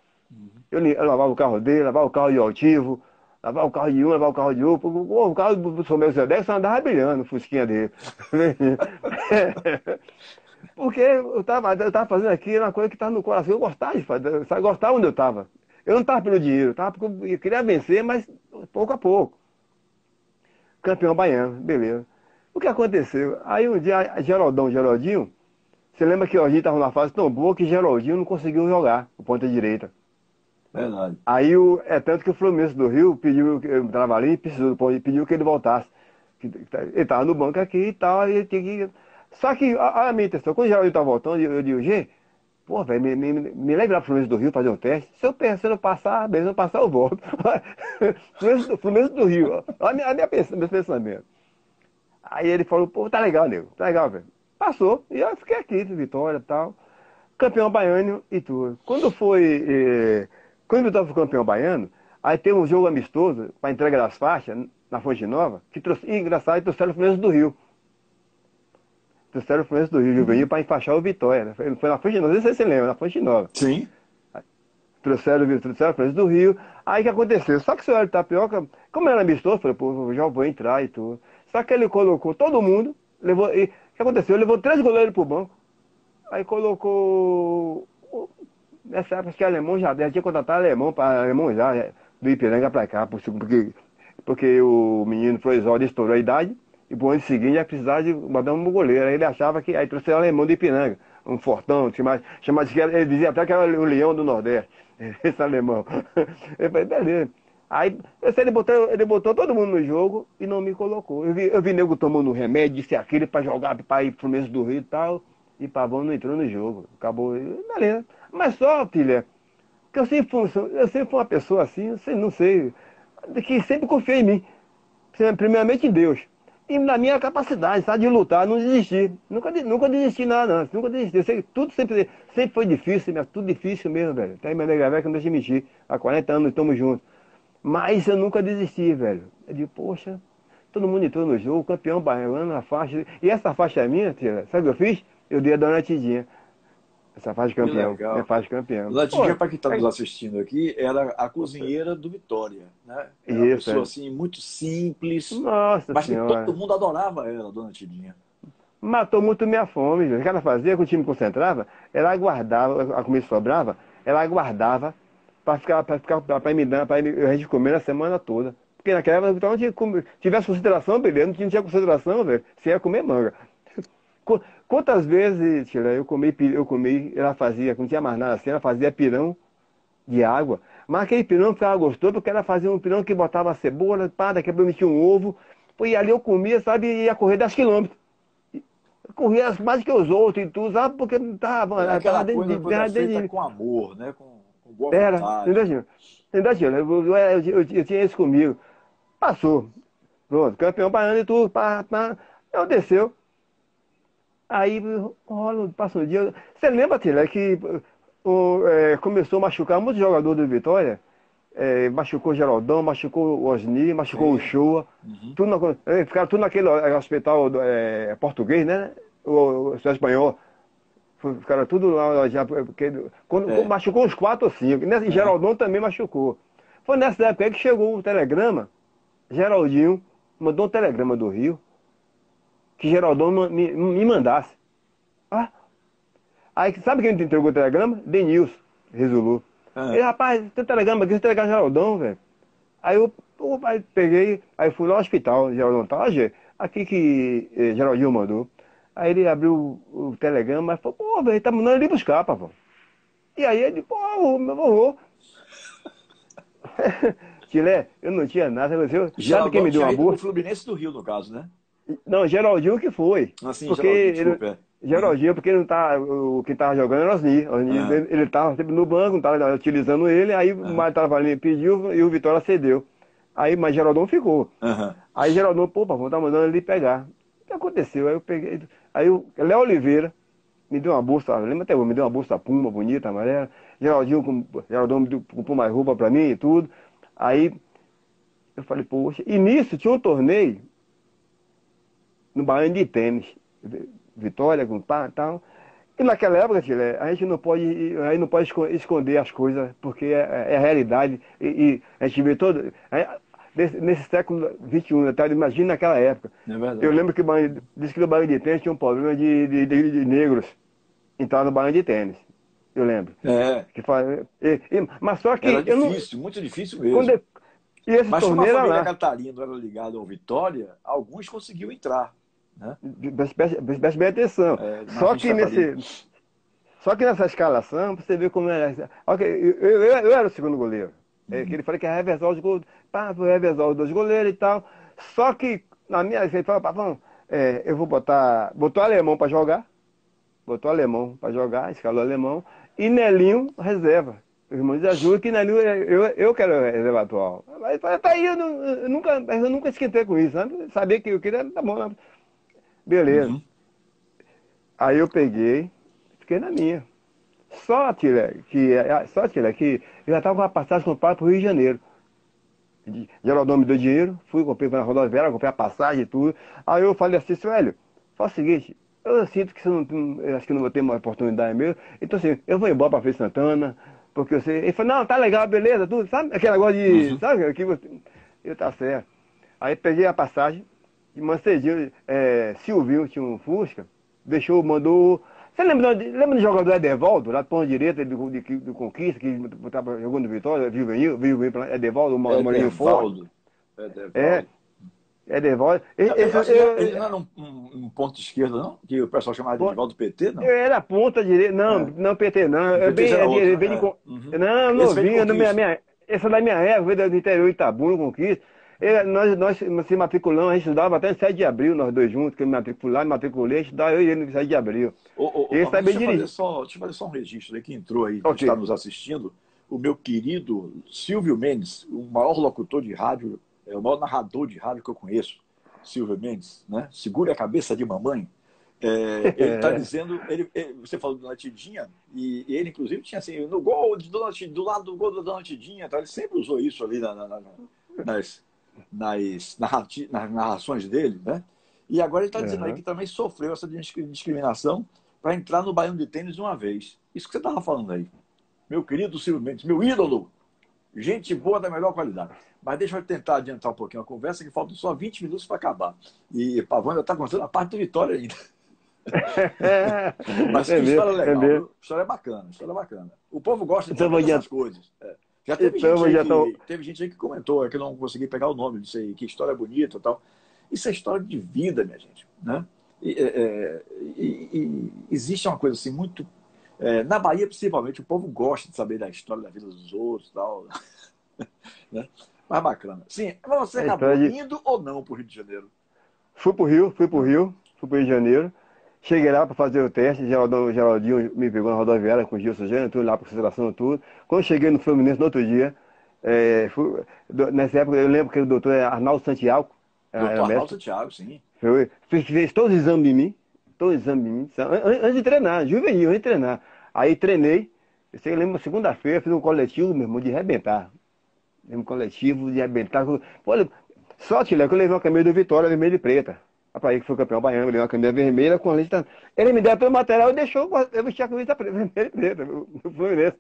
Eu, eu lavava o carro dele, lavava o carro de altivo, lavava o carro de um, lavava o carro de outro. O carro do São Meu Zé só andava brilhando, o fusquinha dele. Porque eu estava eu tava fazendo aquilo, uma coisa que estava no coração. Eu gostava de fazer, eu gostava onde eu estava. Eu não estava pelo dinheiro, estava porque eu queria vencer, mas pouco a pouco. Campeão baiano, beleza. O que aconteceu? Aí um dia, Geraldão, Geraldinho, você lembra que o Jorginho estava numa fase tão boa que Geraldinho não conseguiu jogar o ponta direita. Verdade. Aí o, é tanto que o Fluminense do Rio pediu, eu estava ali, precisou, pediu que ele voltasse. Ele estava no banco aqui e tal, ele tinha que só que a, a minha intenção, quando o Geraldinho tá voltando, eu, eu digo, gente, pô, velho, me, me, me leve lá pro Fluminense do Rio fazer um teste. Se eu pensando passar, beleza, não passar, eu volto. Fluminense, Fluminense do Rio, olha a minha, a minha meu pensamento. Aí ele falou, pô, tá legal, nego, tá legal, velho. Passou, e eu fiquei aqui, Vitória e tal. Campeão baiano e tudo. Quando foi. Eh, quando o Vitória foi campeão baiano, aí tem um jogo amistoso para entrega das faixas na Fonte Nova, que trouxe, e, engraçado, e trouxeram o Fluminense do Rio trouxeram o Fluminense do Rio Juvenil para enfaixar o Vitória. Né? Foi, foi na Fonte Nova, não sei se você lembra, na Fonte Nova. Sim. Trouxeram, trouxeram o Fluminense do Rio. Aí o que aconteceu? Só que o senhor Tapioca, como era amistoso, falou, pô, já vou entrar e tudo. Só que ele colocou todo mundo, levou. E o que aconteceu? Ele levou três goleiros pro banco. Aí colocou. Nessa época que alemão já, tinha contratado alemão para alemão já, do Ipiranga para cá, porque, porque o menino Florisódio estourou a idade. E pro ano seguinte ia precisar de mandar um goleiro. Aí ele achava que. Aí trouxe o alemão de Ipiranga, um fortão, chamava, chamava, ele dizia até que era o leão do Nordeste, esse alemão. Eu falei, beleza. Aí ele botou, ele botou todo mundo no jogo e não me colocou. Eu vi, eu vi nego tomando remédio, disse aquilo para jogar para ir pro mês do Rio e tal. E Pavão não entrou no jogo. Acabou. Beleza. Mas só, filha, que eu sempre fui, eu sempre fui uma pessoa assim, eu não sei, que sempre confiei em mim. Primeiramente em Deus e na minha capacidade, sabe, de lutar, não desistir. Nunca, nunca desisti nada, não. Nunca desisti. Eu sei, tudo sempre, sempre foi difícil, mas tudo difícil mesmo, velho. Até minha nega velha que não deixa mentir. Há 40 anos estamos juntos. Mas eu nunca desisti, velho. Eu digo, poxa, todo mundo entrou no jogo, campeão baiano na faixa. E essa faixa é minha, tia, sabe o que eu fiz? Eu dei a Dona Tidinha. Essa de campeão. É de campeão. Dona Tidinha, para quem está nos assistindo aqui, era a cozinheira do Vitória. Né? Era uma Isso, pessoa é. assim, muito simples. Nossa mas senhora. todo mundo adorava ela, Dona Tidinha. Matou muito minha fome. O que ela fazia, quando o time concentrava, ela aguardava, a comida sobrava, ela aguardava para ficar, para ficar, para me dar, para a gente comer a semana toda. Porque naquela época, então, tinha, tivesse consideração, beleza, não tinha consideração, velho, você ia comer manga. Quantas vezes, eu comi, eu comi, ela fazia, não tinha mais nada assim, ela fazia pirão de água. Mas aquele pirão ficava gostoso porque ela fazia um pirão que botava cebola, pá, daqui a pouco metia um ovo. E ali eu comia, sabe, e ia correr 10 quilômetros. Corria mais que os outros e tudo, sabe, porque não estava. É aquela coisa de, de, de, com amor, né? Com, com boa Era, vontade. Entendeu, Tira? Eu, eu, eu, eu, tinha isso comigo. Passou. Pronto, campeão baiano e tudo, pá, pá. Eu desceu. Aí rola, passa um dia. Você lembra, Tila, que o, é, começou a machucar muitos jogadores do Vitória? É, machucou o Geraldão, machucou o Osni, machucou Sim. o Shoa. Uhum. Tudo na, é, ficaram tudo naquele é, hospital é, português, né? O, o, espanhol. Ficaram tudo lá já. Porque, quando, é. Machucou uns quatro ou cinco. Nessa, é. Geraldão também machucou. Foi nessa época que chegou o telegrama. Geraldinho mandou um telegrama do Rio que Geraldão me, me mandasse. Ah. Aí, sabe quem entregou o telegrama? Denilson, Resolu. Ah. Ele, rapaz, tem telegrama aqui, você entregar Geraldão, velho. Aí eu, eu aí peguei, aí fui lá ao hospital, Geraldão tá, aqui que eh, Geraldinho mandou. Aí ele abriu o, o telegrama e falou, pô, velho, tá mandando ele buscar, pavão. E aí ele, pô, meu avô. Tilé, eu não tinha nada. Você, sabe quem me deu uma bolsa? O Fluminense do Rio, no caso, né? Não, Geraldinho que foi. Assim, porque Geraldinho, desculpa, ele, é. Geraldinho, porque ele não tá, o que estava jogando era Osni. Osni ah. Ele estava sempre no banco, não estava utilizando ele, aí ah. o Mário Travalinho pediu e o Vitória cedeu. Aí, mas Geraldão ficou. Uhum. Aí Geraldão, pô, vamos tá mandando ele pegar. O que aconteceu? Aí eu peguei. Aí o Léo Oliveira me deu uma bolsa, lembra até me deu uma bolsa puma bonita, amarela. Geraldinho, com, Geraldão comprou mais roupa para mim e tudo. Aí eu falei, poxa, e nisso tinha um torneio no Baiano de tênis. Vitória, com pá e tal. E naquela época, Chile, a gente não pode, a gente não pode esconder as coisas, porque é, é a realidade. E, e, a gente vê todo. Nesse, século XXI, até imagina naquela época. É eu lembro que disse que no Baiano de tênis tinha um problema de, de, de, de negros entrar no Baiano de tênis. Eu lembro. É. Que faz, e, e, mas só que. Era difícil, não, muito difícil mesmo. Quando, e esse mas como a família lá, Catarina era ligada ao Vitória, alguns conseguiam entrar. Né? Preste bem atenção. É, só que nesse. Só que nessa escalação, você vê como é. Okay, eu, eu, eu, era o segundo goleiro. É, uhum. que ele falou que ia reversar os gols. Pá, vou reversar os dois goleiros e tal. Só que na minha. Ele falou, Pavão, é, eu vou botar. Botou alemão para jogar. Botou alemão para jogar, escalou alemão. E Nelinho, reserva. O irmão de ajuda que Nelinho, eu, eu quero reserva atual. Mas tá aí, eu, não, eu, nunca, eu nunca esquentei com isso. Sabe? Sabia que eu queria, tá bom. Né? Beleza. Uhum. Aí eu peguei, fiquei na minha. Só, Tilé, que, só, Tilé, que eu já estava com a passagem comprada para o Rio de Janeiro. Geraldão me deu dinheiro, fui, comprei na rodoviária, comprei a passagem e tudo. Aí eu falei assim, velho, faz o seguinte, eu sinto que você não, eu acho que não vou ter uma oportunidade mesmo. Então assim, eu vou embora para Feira Santana, porque eu sei. Ele falou, não, tá legal, beleza, tudo, sabe? Aquele negócio de. Uhum. Sabe? Que você... Eu tá certo. Aí peguei a passagem, de Mancedinho, é, Silvinho tinha um Fusca, deixou, mandou. Você lembra, lembra do jogador Edervaldo, lá do ponto direita do, de, do Conquista, que estava jogando Vitória, viu venho, viu venho para Edervaldo, o Maurinho Forte. Edervaldo. É. Edervaldo. Ele, ele, ele não era um, um, um, ponto esquerdo, não? Que o pessoal chamava de Edervaldo PT, não? Era ponta direita, não, é. não PT, não. PT bem, é, outro, bem, é. uhum. Não, novinho, minha, minha, essa da minha época, veio do interior de Itabuna, Conquista. Ele, nós, nós se matriculamos, a gente estudava até no 7 de abril, nós dois juntos, que eu me matriculei, me matriculei, estudava eu e ele no 7 de abril. Ô, ô, ele está bem dirigido. Só, deixa eu fazer só um registro aí que entrou aí, okay. que está nos assistindo. O meu querido Silvio Mendes, o maior locutor de rádio, é o maior narrador de rádio que eu conheço, Silvio Mendes, né? Segure a cabeça de mamãe. É, ele está dizendo, ele, ele, você falou do Dona Tidinha, e, e, ele inclusive tinha assim, no gol de Dona, do lado do gol da Dona Tidinha, tá? ele sempre usou isso ali na, na, na, nas, nas, nas narrações dele, né? E agora ele está dizendo aí que também sofreu essa discriminação para entrar no Baiano de Tênis uma vez. Isso que você estava falando aí. Meu querido Silvio Mendes, meu ídolo. Gente boa da melhor qualidade. Mas deixa eu tentar adiantar um pouquinho a conversa, que faltam só 20 minutos para acabar. E Pavão ainda está contando a parte do Vitória ainda. Mas que é história legal. É história bacana, história bacana. O povo gosta de então, saber essas coisas. É. Já teve, então, gente já que, tô... teve gente aí que comentou, que não consegui pegar o nome disso aí, que história bonita e tal. Isso é história de vida, minha gente. Né? E, é, é e, e existe uma coisa assim muito. É, na Bahia, principalmente, o povo gosta de saber da história da vida dos outros tal. né? Mas bacana. Sim, mas você acabou de... indo ou não para o Rio de Janeiro? Fui para o Rio, fui para o Rio, fui para o Rio de Janeiro. Cheguei lá para fazer o teste, Geraldão, Geraldinho me pegou na rodoviária com o Gilson Gênero, tudo lá para consideração tudo. Quando cheguei no Fluminense no outro dia, é, fui, nessa época eu lembro que o doutor Arnaldo Santiago. Doutor Arnaldo Santiago, sim. Foi, fez, fez todos os exames de mim, todos os exames de mim, antes de treinar, juvenil, antes de treinar. Aí treinei, eu sei, eu lembro, segunda-feira, fiz um coletivo, meu irmão, de arrebentar. Um coletivo de arrebentar. Olha, sorte, Léo, que eu levei uma camisa do Vitória vermelha e preta. Rapaz, que foi campeão baiano, ele deu uma camisa vermelha com a lista. Ele me deu todo o material e deixou eu vestir a camisa vermelha e preta.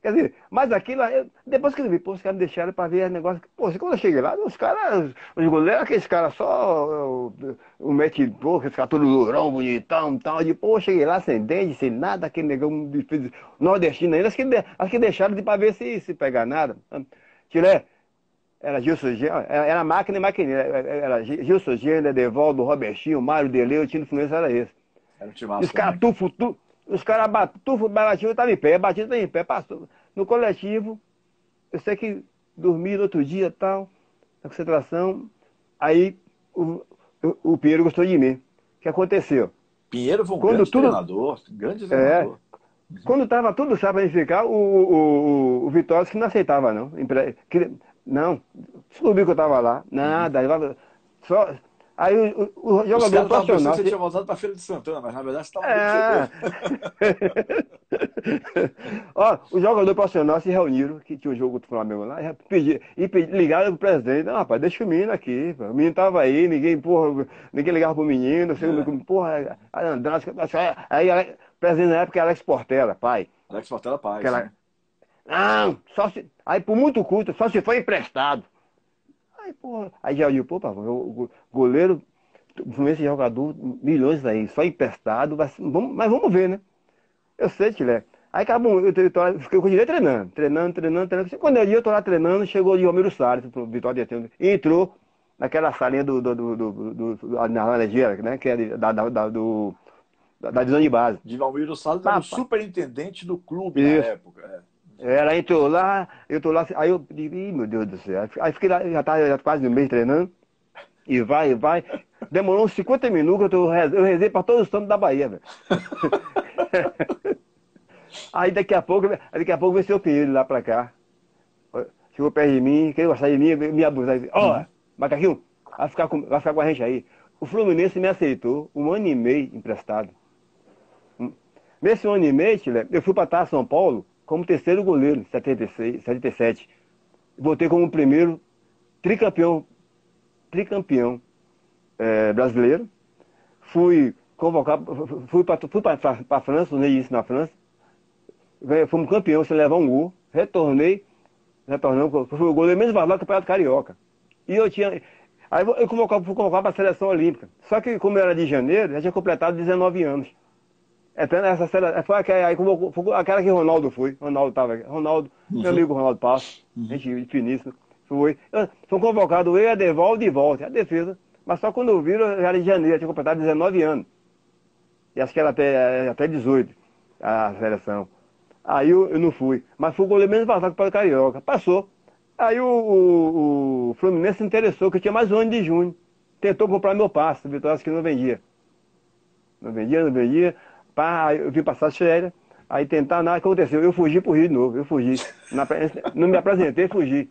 Quer dizer, mas aquilo, eu, depois que eu vi, pô, os caras me deixaram para ver o negócio. Pô, quando eu cheguei lá, os caras, os goleiros, aqueles caras só, o mete, pô, aqueles caras todo lourão, bonitão e tal. De, pô, cheguei lá sem dente, sem nada, aquele negão nordestino ainda, acho que, acho que deixaram de para ver se, se pegar nada. Tiré, era Gilson Gênero, era máquina e maquineira. Era Gilson Gênero, Devaldo, Robertinho, Mário Deleu, o time do Fluminense era esse. Era o time Os caras tufo, tufo, os caras tufo, batiam, estava em pé, batiam, estava em pé, passou. No coletivo, eu sei que dormi no outro dia tal, na concentração, aí o, o, o Pinheiro gostou de mim. O que aconteceu? Pinheiro foi um Quando grande tudo, treinador, grande é, treinador. É, quando estava tudo certo para ficar, o, o, o, o Vitória que não aceitava, não. Não, descobri que eu estava lá. Nada. Só, aí o, o, o jogador profissional. Você tinha voltado para a Feira de Santana, mas na verdade você estava é. Ó, o jogador profissional se reuniram, que tinha um jogo do Flamengo lá, e, pedi, e pedi, ligaram pro presidente, não, rapaz, deixa o menino aqui. Pô. O menino estava aí, ninguém, porra, ninguém ligava pro menino, sei, é. porra, Andrade, aí, aí, o presidente na época era Alex Portela, pai. Alex Portela, pai. Aquela, não, só se. Aí por muito custo, só se foi emprestado. Aí, porra. Aí já olhou, pô, o goleiro, esse jogador, milhões aí, só emprestado, mas vamos, mas vamos ver, né? Eu sei, Tilé. Aí acabou, eu, eu, eu, fiquei com treinando, treinando, treinando, treinando. Quando eu ia, eu tô lá treinando, chegou o Romero Salles, pro Vitória de e entrou naquela salinha do, do, do, do, do, na Laranjeira, né? Que é da, da, da, do, da, da divisão de base. De Valmiro Salles era o superintendente do clube Isso. na época. É. Ela entrou lá, eu tô lá, aí eu digo, Ih, meu Deus do céu. Aí fiquei lá, já tá já quase um mês treinando. E vai, e vai. Demorou uns 50 minutos, eu, tô, eu rezei para todos os santos da Bahia, velho. aí daqui a pouco, daqui a pouco veio seu Pinheiro lá pra cá. Chegou perto de mim, queria gostar de mim, me abusar. Ó, oh, Macaquinho, vai ficar, com, vai ficar com a gente aí. O Fluminense me aceitou um ano e meio emprestado. Nesse ano e meio, eu fui para São Paulo como terceiro goleiro, em 76, 77. Voltei como primeiro tricampeão, tricampeão é, brasileiro. Fui convocado, fui para a França, tornei isso na França. Fomos campeão, sem levar um gol. Retornei, retornamos, fui o goleiro mesmo valor do Campeonato Carioca. E eu tinha. Aí eu convocava, fui convocado para a seleção olímpica. Só que como era de janeiro, já tinha completado 19 anos. Então, essa cena, foi aquela, foi aquela que Ronaldo foi. Ronaldo estava aqui. Ronaldo, uhum. meu amigo Ronaldo Passo, uhum. gente finíssima. Foi. Foi convocado eu, Adevaldo e volta, a defesa. Mas só quando viram, já era de janeiro, tinha completado 19 anos. E acho que era até, até 18, a seleção. Aí eu, eu não fui. Mas fui o goleiro menos vazado para o Carioca. Passou. Aí o, o, o, Fluminense se interessou, que tinha mais um ano de junho. Tentou comprar meu passe, Vitória que não vendia. Não vendia, não vendia. Pá, eu vim passar séria, aí tentar nada, aconteceu? Eu fugi pro Rio de novo, eu fugi. Não me apresentei, fugi.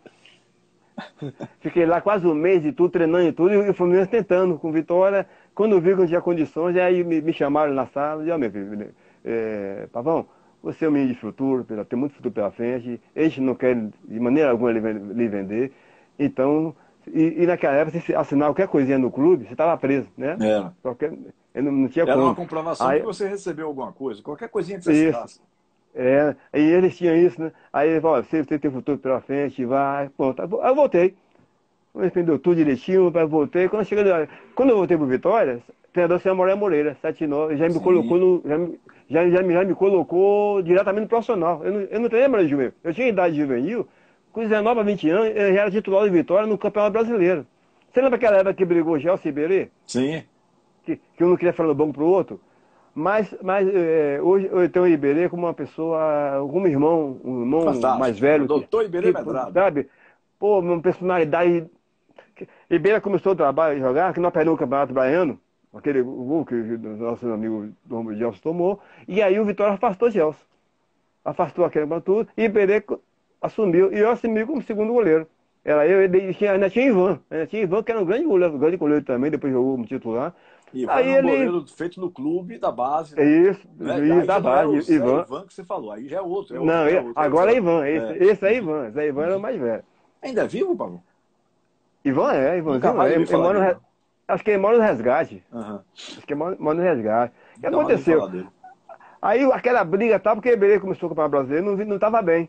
Fiquei lá quase um mês e tudo, treinando e tudo, e o Fluminense tentando com vitória. Quando vi que não tinha condições, aí me, me chamaram na sala, e ó, meu filho, é, Pavão, você é um menino de futuro, tem muito futuro pela frente, eles não querem de maneira alguma lhe vender, então E, e naquela época, se assinar qualquer coisinha no clube, você estava preso, né? Era. Qualquer, não, não tinha Era como. uma comprovação Aí- que você recebeu alguma coisa, qualquer coisinha que você Isso. assinasse. É, e eles tinham isso, né? Aí ele falou, "Ó, você, você tem futuro pela frente, vai. Pronto. Aí eu voltei. Me entendeu tudo direitinho, aí eu voltei. Quando eu, cheguei, quando eu voltei pro Vitória, o treinador se Moré Moreira, 79, já me Sim. colocou no. Já, me- já, já, me, já me colocou diretamente no profissional. Eu não, eu não treinei mais juvenil. Eu tinha idade juvenil, com 19 a 20 anos, eu já era titular do Vitória no Campeonato Brasileiro. Você lembra aquela época que brigou Gelson Iberê? Sim. que, que um não queria falar do banco para o outro. Mas, mas é, hoje eu tenho o Iberê como uma pessoa, como irmão, um irmão Fantástico. mais velho. O doutor Iberê que, Medrado. Sabe? Pô, uma personalidade. Iberê começou a trabalhar e jogar, que nós perdemos o Campeonato Baiano, aquele gol que o nosso amigo Gelson tomou, e aí o Vitória afastou Gelson. Afastou aquele tudo, e Iberê assumiu, e eu assumi como segundo goleiro. Era eu, ele tinha, ainda tinha Ivan, ainda tinha Ivan, que era um grande goleiro, grande goleiro também, depois jogou como titular. E Aí foi um ele- goleiro feito no clube da base. É isso, né? da é o base, Zé Ivan. Ivan que você falou, aí já é outro. é outro, Não, é é- outro, agora é. Ivan, esse, esse é Ivan, esse é Ivan era o mais velho. Ainda é vivo, Pavão? Ivan é, Nunca Ivanzinho mais é, ele falar re- acho que ele mora no resgate, Aham. acho que ele mora, mora no resgate. O que Nunca aconteceu? Aí aquela briga tal, porque o Iberê começou a comprar brasileiro, não, vi- não tava bem.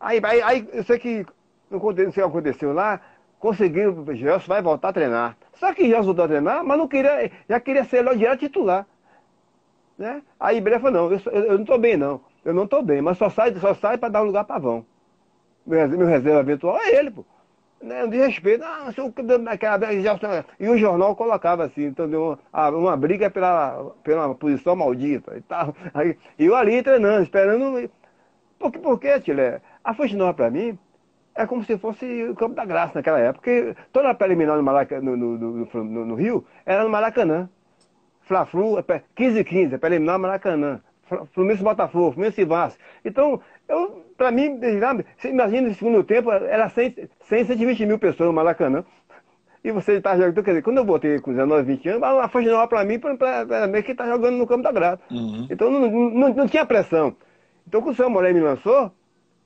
Aí, aí, aí eu sei que não não sei o que aconteceu lá, conseguiu, Gelson vai voltar a treinar. Só que Gelson voltou a treinar, mas não queria, já queria ser direto titular. Né? Aí Iberê falou, não, eu, eu, eu não tô bem não, eu não tô bem, mas só sai, só sai para dar lugar para Pavão. Meu, meu reserva eventual é ele, pô. Né, de respeito, ah, se vez já- e o jornal colocava assim, então deu uma, uma briga pela, pela posição maldita e tal. Aí, eu ali treinando, esperando. Porque, porque Tilé, a Fonte Nova para mim é como se fosse o Campo da Graça naquela época. Porque toda a preliminar no, Maraca, no, no, no, no- Rio era no Maracanã. Fla-Flu, é pé- 15 15, é preliminar Maracanã. Fluminense Botafogo, Fluminense Vasco. Então, eu, pra mim, sabe, você imagina no segundo tempo, era 100, 100 120 mil pessoas no Maracanã. E você tá jogando, então, quer dizer, quando eu botei com 19, 20 anos, a Fonte Nova pra mim, pra meio que tá jogando no Campo da Graça. Uhum. Então não, não, não tinha pressão. Então quando o Samuel me lançou,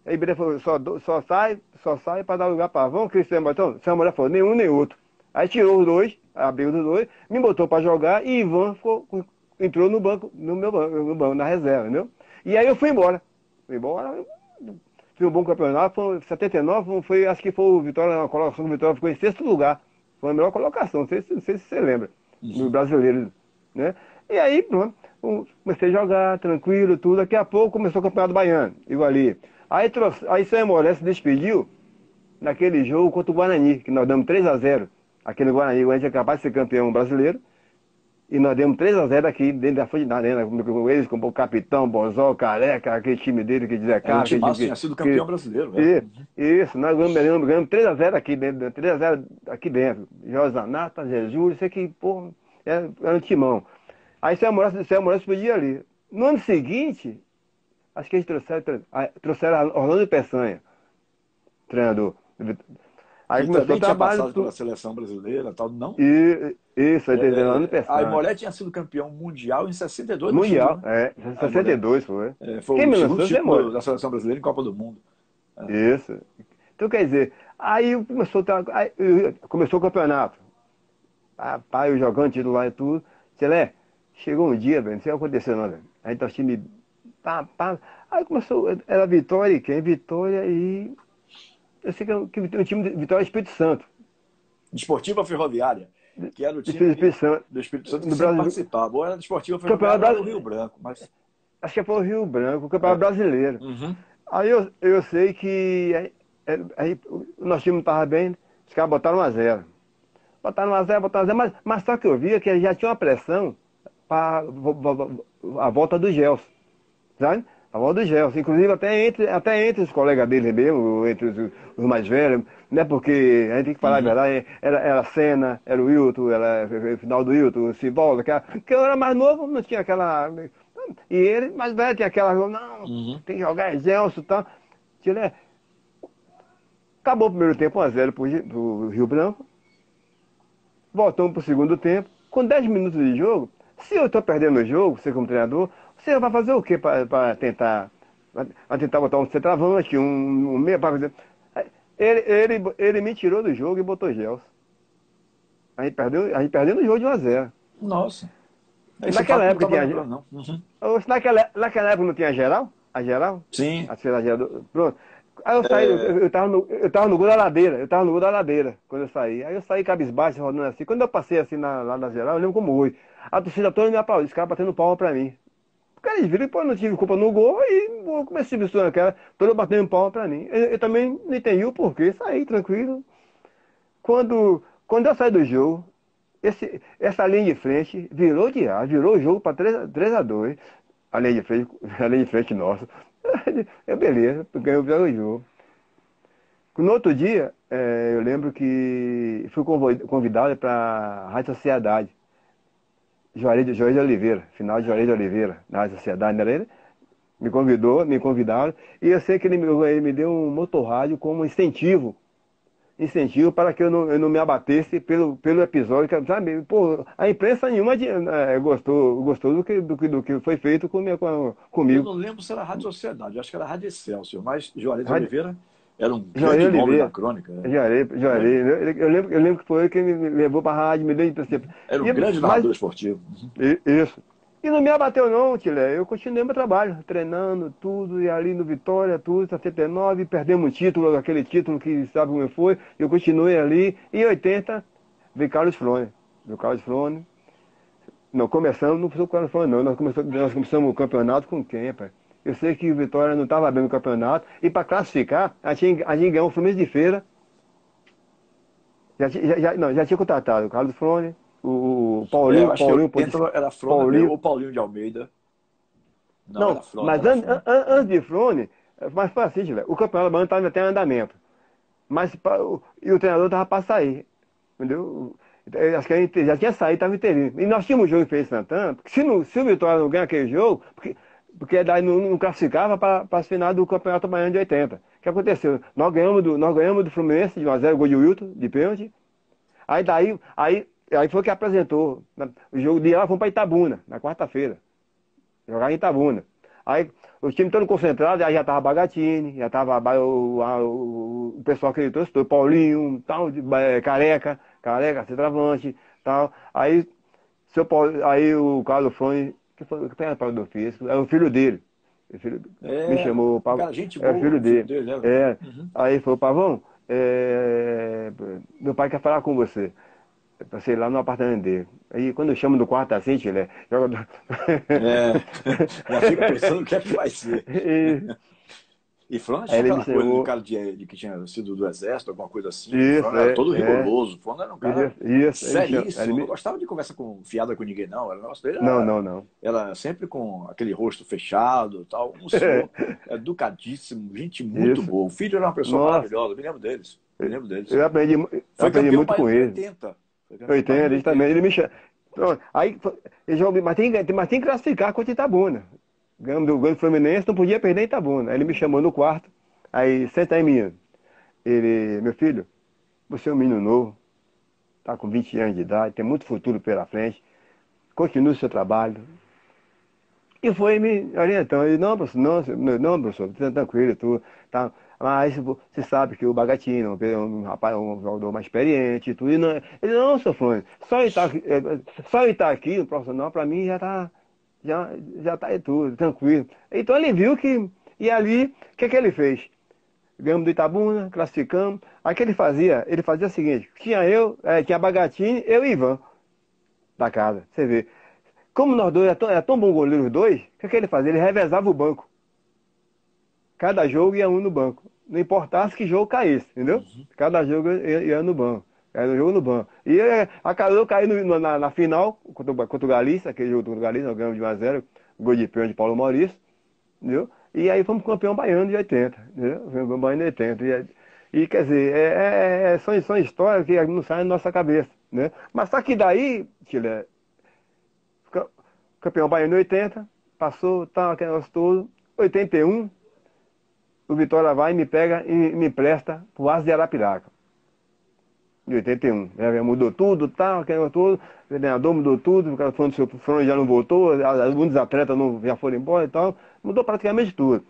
a Iberê falou, só, só sai, só sai para dar lugar para Avão, que o Samuel então, Samuel Moré falou, nenhum nem outro. Aí tirou os dois, abriu os dois, me botou para jogar e Ivan ficou, entrou no banco, no meu banco, no banco, na reserva, entendeu? E aí eu fui embora. Fui embora, fiz um bom campeonato, foi 79, foi, acho que foi o Vitória, a colocação do Vitória ficou em sexto lugar. Foi a melhor colocação, não sei, se- não sei se você lembra, do brasileiro, né? E aí, pronto, comecei a jogar, tranquilo, tudo. Daqui a pouco começou o Campeonato Baiano, igual ali. Aí, trouxe, aí Sam Moré se despediu naquele jogo contra o Guarani, que nós damos 3 a 0 Aquele Guarani, o Guarani é capaz de ser campeão brasileiro. E nós demos 3 a 0 aqui dentro da Fonte da Arena, com eles, com o capitão, Bozol, Careca, aquele time dele que dizia É, cara. o Timaço tinha sido campeão brasileiro. né? Isso, nós ganhamos, ganhamos, ganhamos 3x0 aqui dentro, 3x0 aqui dentro. Josanata, Jesus, isso aqui, pô, era, era um timão. Aí Céu Moraes podia ali. No ano seguinte, acho que eles trouxeram, ah, trouxeram Orlando Peçanha, treinador. Aí Ele começou também o tinha passado pela seleção brasileira tal, não? E, isso, aí teve Orlando É, a Peçanha. Imolé tinha sido campeão mundial em 62 no Mundial, Chile, né? é, 62 foi. É, foi Quem o segundo título da seleção brasileira em Copa do Mundo. Isso. Então, quer dizer, aí começou, o aí, começou o campeonato. Pai, eu jogando titular e tudo. Selé, chegou um dia, velho, não sei o que aconteceu, não, velho. Aí tá o time. Pá, pá. Aí começou, era Vitória e quem? Vitória e. Eu sei que, é o- time de Vitória é Espírito Santo. Desportiva Ferroviária, que era o time Espírito Santo. do Espírito Santo que Brasil- participava. Ou era Desportiva Campeonato Ferroviária ou Brasi- Rio Branco. Mas... Acho que foi o Rio Branco, o campeonato brasileiro. Uhum. Aí eu, eu sei que aí, aí- o nosso time não estava bem, os caras botaram 1 a 0 Botaram 1 a 0 botaram 1 a 0 mas, mas só que eu via que já tinha uma pressão para a volta do Gelson. Sabe? A volta do Gelson. Inclusive até entre, até entre os colegas dele mesmo, entre os, os mais velhos, né? Porque a gente tem que falar a verdade, era, era a Senna, era o Wilton, era o final do Wilton, o Cibolda, que, que eu era mais novo, não tinha aquela. E ele, mais velho, tinha aquela. Não, Uhum. tem que jogar Gelson e tal. Tchilé. Acabou o primeiro tempo 1x0 pro, Gi- pro Rio Branco. Voltamos pro segundo tempo. Com 10 minutos de jogo, se eu estou perdendo o jogo, você como treinador, você vai fazer o quê para tentar, pra tentar botar um centroavante, um, um meia para fazer. Ele, ele, ele me tirou do jogo e botou Gelson. A gente perdeu, a gente perdeu no jogo de 1x0. Nossa. naquela época tinha. Não, não. Uhum. Naquela, naquela época não tinha geral? A geral? Sim. A geral. Pronto. Aí eu saí, é... eu, eu, tava no, eu tava no gol da ladeira, eu tava no gol da ladeira quando eu saí. Aí eu saí cabisbaixo, rodando assim. Quando eu passei assim na, lá na geral, eu lembro como hoje. A torcida toda me aplaudiu, os caras batendo palma pra mim. Porque eles viram que eu não tive culpa no gol e eu comecei a misturar aquela, toda batendo palma pra mim. Eu, eu, também não entendi o porquê, saí tranquilo. Quando, quando eu saí do jogo, esse, essa linha de frente virou de ar, virou o jogo para 3, 3 a 2 a linha de frente, a linha de frente nossa. É beleza, ganhou o jogo. No outro dia, é, eu lembro que fui convidado para a Rádio Sociedade. Juarez de, Juarez de Oliveira, final de Juarez de Oliveira, na Sociedade, não era ele? Me convidou, me convidaram, e eu sei que ele me, ele me deu um motorrádio como incentivo incentivo para que eu não, eu não me abatesse pelo, pelo episódio, que, sabe? Pô, a imprensa nenhuma é, gostou, gostou do que, do, do que foi feito comigo, comigo. Eu não lembro se era a Rádio Sociedade, acho que era a Rádio Excelsior, mas Juarez Rádio... Oliveira era um grande nome Oliveira. da crônica. Né? Juarez. É. Eu, lembro, eu lembro que foi ele que me levou para a rádio, me deu Era um e, grande narrador esportivo. Isso. E não me abateu não, Tilé. Eu continuei meu trabalho, treinando tudo, e ali no Vitória, tudo, 79, perdemos o título, aquele título que sabe como foi. Eu continuei ali. Em 80, veio Carlos Frone. Veio Carlos Frone. Não, começamos, não foi o Carlos Frone não. Nós começamos, nós começamos o campeonato com quem, pai? Eu sei que o Vitória não estava bem no campeonato. E para classificar, a gente, a gente ganhou o Fluminense de Feira. Já, já, já, não, já tinha contratado o Carlos Frone, o Paulinho, é, Paulinho, Paulinho era Frone Paulinho, ou Paulinho de Almeida. Não, não Frone, mas an, an, antes de Frone, mas foi assim, velho. O campeonato baiano estava até em andamento. Mas e o treinador estava para sair. Entendeu? Acho que a gente já tinha saído, estava interino. E nós tínhamos um jogo em Feira Santana, porque se, não, se o Vitória não ganha aquele jogo, porque, porque daí não, não classificava para as finais do Campeonato Baiano de 80. O que aconteceu? Nós ganhamos do, nós ganhamos do Fluminense de 1x0, gol de Wilton, de pênalti. Aí daí, aí Aí foi que apresentou. O jogo de lá foi para Itabuna, na quarta-feira. Jogar em Itabuna. Aí o time todo concentrado, aí já tava Bagatini, já tava o, o, o pessoal que ele trouxe, o Paulinho, tal, de, é, careca, careca, centroavante, tal. Aí, seu Paulo, aí o Carlos Fone, que foi que tem a do físico, é o filho dele. O filho, é, me chamou, Pavão. Gente boa, é o filho dele. dele né? é. Uhum. Aí falou, Pavão, é, meu pai quer falar com você. Passei lá no apartamento dele. Aí quando eu chamo do quarto assim, ele joga. É, já fica pensando o que é que vai ser. E, e Flávio tinha aquela coisa do cara de, de, que tinha sido do exército, alguma coisa assim. Isso, é, era todo é. rigoroso. É. era um cara isso, seríssimo. Ele, não gostava de conversa com, fiada com ninguém, não. Era, nossa, dele era, não, não, não. Era sempre com aquele rosto fechado tal. Um senhor educadíssimo, gente muito isso. boa. O filho era uma pessoa nossa. maravilhosa, me lembro deles. Me lembro deles. Eu aprendi, Foi aprendi muito com ele. 80. 80, ele também. Ele me chama. Aí, ele mas, tem, mas tem que classificar contra Itabuna. Ganhamos do do Fluminense, não podia perder Itabuna. Aí ele me chamou no quarto. Aí, senta aí, menino. Ele, meu filho, você é um menino novo, tá com 20 anos de idade, tem muito futuro pela frente. Continue o seu trabalho. E foi me orientando. Ele, não, professor, não, não, professor, tranquilo, tu, tá. Mas você sabe que o Bagatino é um rapaz, um jogador mais experiente tudo. E não, ele, não, seu Flônio, só ele estar tá, é, só ele tá aqui no profissional, para mim já está já, já tá tudo, tranquilo. Então ele viu que. E ali, o que, que ele fez? Ganhamos do Itabuna, classificamos. Aí que ele fazia? Ele fazia o seguinte: tinha eu, é, tinha Bagatini, eu e Ivan da casa. Você vê. Como nós dois é tão, é tão bom goleiro os dois, o que, que ele fazia? Ele revezava o banco. Cada jogo ia um no banco não importasse que jogo caísse, entendeu? Uhum. Cada jogo ia, ia, no banco. Era um jogo no banco. E é, acabou no, na, na, final contra, contra o Galícia, aquele jogo contra o Galícia, nós ganhamos de 1x0, gol de pênalti de Paulo Maurício, entendeu? E aí fomos campeão baiano de 80, entendeu? Campeão baiano de 80. E, e quer dizer, é, é, é, são, são histórias que não saem da nossa cabeça, né? Mas só que daí, Chile, campeão baiano de 80, passou, tal, aquele negócio todo, 81, o Vitória vai e me pega e me presta pro Aço de Arapiraca. Em 81. É, mudou tudo, tal, aquele tudo. O treinador mudou tudo, o cara falando do seu já não voltou, alguns atletas não, já foram embora e tal. Mudou praticamente tudo.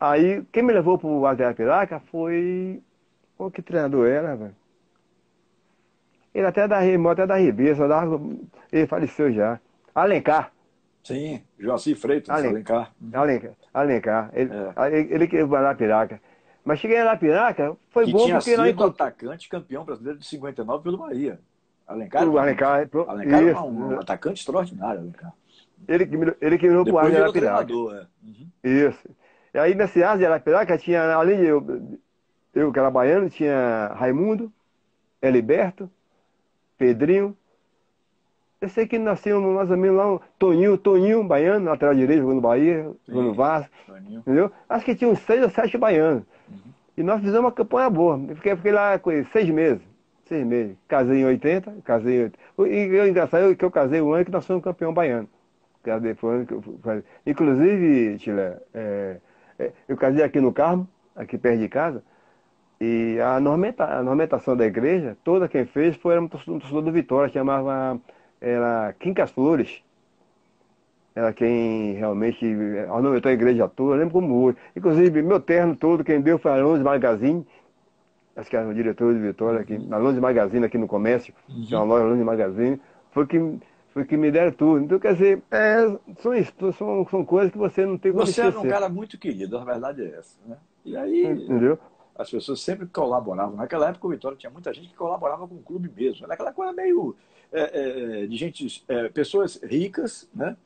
Aí, quem me levou pro Aço de Arapiraca foi Pô, que treinador era, velho. Ele até da até da Ribeira, dava, ele faleceu já. Alencar. Sim, Joaci Freitas, Alen- Alencar. Alencar. Alencar. Ele, É. ele, ele que vai lá Piraca. Mas cheguei lá Piraca, foi que bom tinha porque sido encontrei. atacante campeão brasileiro de 59 pelo Bahia. Alencar, O Alencar, pro- Alencar era isso. um, um atacante extraordinário, Alencar. Ele que me, ele que virou pro virou Arapiraca. é. Uhum. Isso. E aí nesse de Arapiraca tinha, além de eu, eu que era baiano, tinha Raimundo, Eliberto, Pedrinho. Eu sei que nasceu mais ou menos lá um Toninho, Toninho, baiano, lateral direito, jogando Bahia, jogando Vasco, Toninho. entendeu? Acho que tinha uns seis ou sete baianos. E nós fizemos uma campanha boa. Eu Fiquei, fiquei lá com eles seis meses. Seis meses. Casei em 80, casei em 80. E o engraçado é que eu casei o ano que nós fomos campeão baiano. Casei, foi o ano que eu fui- Inclusive, Chile, é, é, eu casei aqui no Carmo, aqui perto de casa, e a, normenta, a normentação da igreja, toda quem fez foi um torcedor do Vitória, chamava era Quincas Flores. Era quem realmente eh, ornamentou a igreja toda, eu lembro como hoje. Inclusive, meu terno todo, quem deu foi a Alonso Magazine, acho que era o diretor de Vitória, aqui, na Alonso Magazine aqui no comércio, que é uma loja Alonso Magazine, foi que, foi que me deram tudo. Então, quer dizer, é, são, isso, são, são coisas que você não tem como Você era um esquecer. cara muito querido, a verdade é essa. Né? E aí, Entendeu? as pessoas sempre colaboravam. Naquela época, o Vitória tinha muita gente que colaborava com o clube mesmo. Era aquela coisa meio é, é, de gente, é, pessoas ricas, né?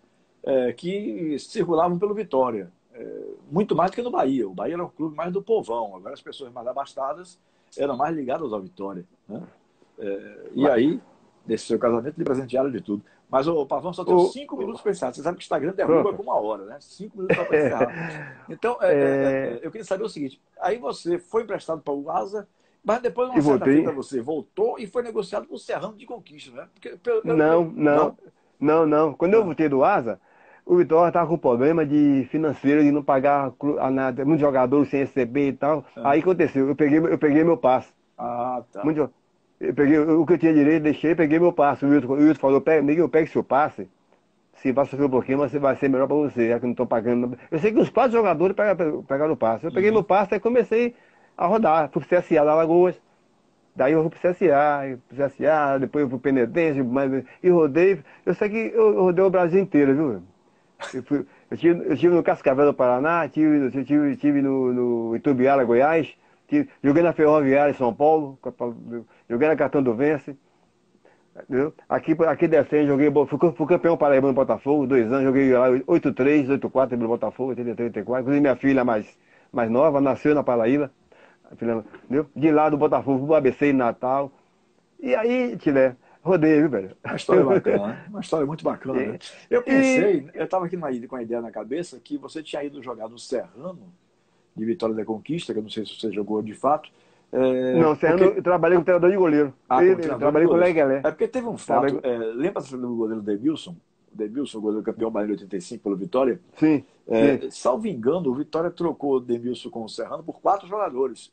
É, que circulavam pelo Vitória. É, muito mais do que no Bahia. O Bahia era um clube mais do povão. Agora, as pessoas mais abastadas eram mais ligadas ao Vitória. Né? É, e aí, desse seu casamento, lhe presentearam de tudo. Mas o Pavão só tem O- cinco minutos para encerrar. Você sabe que o Instagram derruba com uma hora, né? Cinco minutos para encerrar. Então, é, é, é, eu queria saber o seguinte: aí você foi emprestado para o Asa, mas depois, numa E certa voltei. feita, você voltou e foi negociado com o Serrano de Conquista, né? Porque, pelo- pelo- Não, não, não, não. Quando eu voltei do Asa, o Vitória estava com problema de financeiro, de não pagar nada, muitos jogadores sem receber e tal. Aí aconteceu, eu peguei, eu peguei meu passe. Ah, tá. Muito- eu peguei o que eu tinha direito, deixei, peguei meu passe. O Wilton, o Wilton falou, pega, Miguel, pegue seu passe. Se vai sofrer um pouquinho, mas vai ser melhor para você, já que não estou pagando. Eu sei que os quatro jogadores pegaram, pegaram o passe. Eu peguei meu passe e comecei a rodar. Fui pro CSA da Lagoas. Daí eu fui pro CSA, pro CSA, depois eu fui pro Penedense, mas, e rodei. Eu sei que eu rodei o Brasil inteiro, viu? Eu, fui, eu, tive, eu tive no Cascavel do Paraná, tive, eu tive, tive no, no Itubiara, Goiás, tive, joguei na Ferroviária em São Paulo, joguei na Catão do Vence. Aqui, aqui descendo, joguei, fui, fui campeão paraibano no Botafogo, dois anos, joguei lá 8-3, 8-4 pelo Botafogo, 83, 84. Inclusive minha filha mais, mais nova nasceu na Paraíba. entendeu? De lá do Botafogo, fui pro ABC em Natal. E aí, Tilé, rodei, viu, velho? Uma história bacana, né? Uma história muito bacana. Né? Eu pensei, eu estava aqui numa, com a ideia na cabeça que você tinha ido jogar no Serrano, de Vitória da Conquista, que eu não sei se você jogou de fato. É, não, Serrano, porque... eu trabalhei com treinador de goleiro. Ah, eu, trabalhei com o. Leguelé. É porque teve um fato. Trabalhei- É, Lembra-se do goleiro Demilson? O Demilson, o goleiro campeão baiano de 85 pelo Vitória? Sim, É, sim. salvo engano, o Vitória trocou o Demilson com o Serrano por quatro jogadores.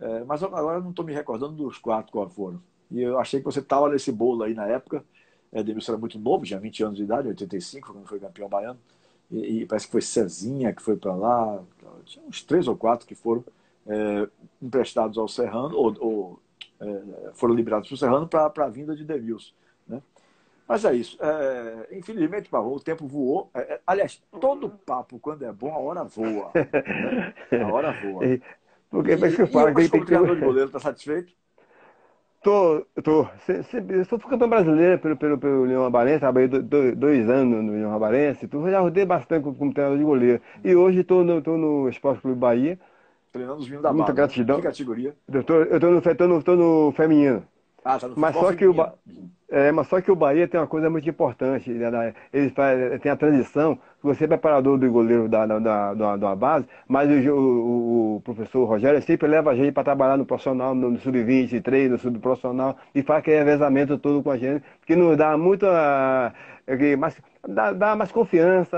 É, mas agora eu não estou me recordando dos quatro qual foram. E eu achei que você estava nesse bolo aí na época. É, Demilson era muito novo, tinha 20 anos de idade, 85, quando foi campeão baiano. E, e parece que foi Cezinha que foi para lá. Tinha uns três ou quatro que foram é, emprestados ao Serrano, ou, ou, é, foram liberados para o Serrano para a vinda de Demilson. Né? Mas é isso. É, infelizmente, Pavão, o tempo voou. É, é, aliás, todo papo, quando é bom, a hora voa. né? A hora voa. E- Porque E, isso que eu e falo, como que ter- treinador de goleiro, está satisfeito? Tô, tô. Se- Sempre, eu sou campeão brasileiro pelo, pelo, pelo Leão Abarense, trabalhei do- do- dois anos no Leão Abarense, tu já rodei bastante como, como treinador de goleiro. E hoje estou no, tô no Esporte Clube Bahia, Treinando os vinhos da Muita base. gratidão. Que categoria? eu tô, eu tô, no, tô, no, tô no feminino. Ah, tá no Mas só que o feminino. É, mas só que o Bahia tem uma coisa muito importante. né, Ele faz, tem a transição, você é preparador do goleiro da, da, da, da- da base, mas o, o, o professor Rogério sempre leva a gente para trabalhar no profissional, no, no sub-23, no subprofissional, e faz aquele revezamento todo com a gente, que nos dá muita. é mais, dá, dá mais confiança,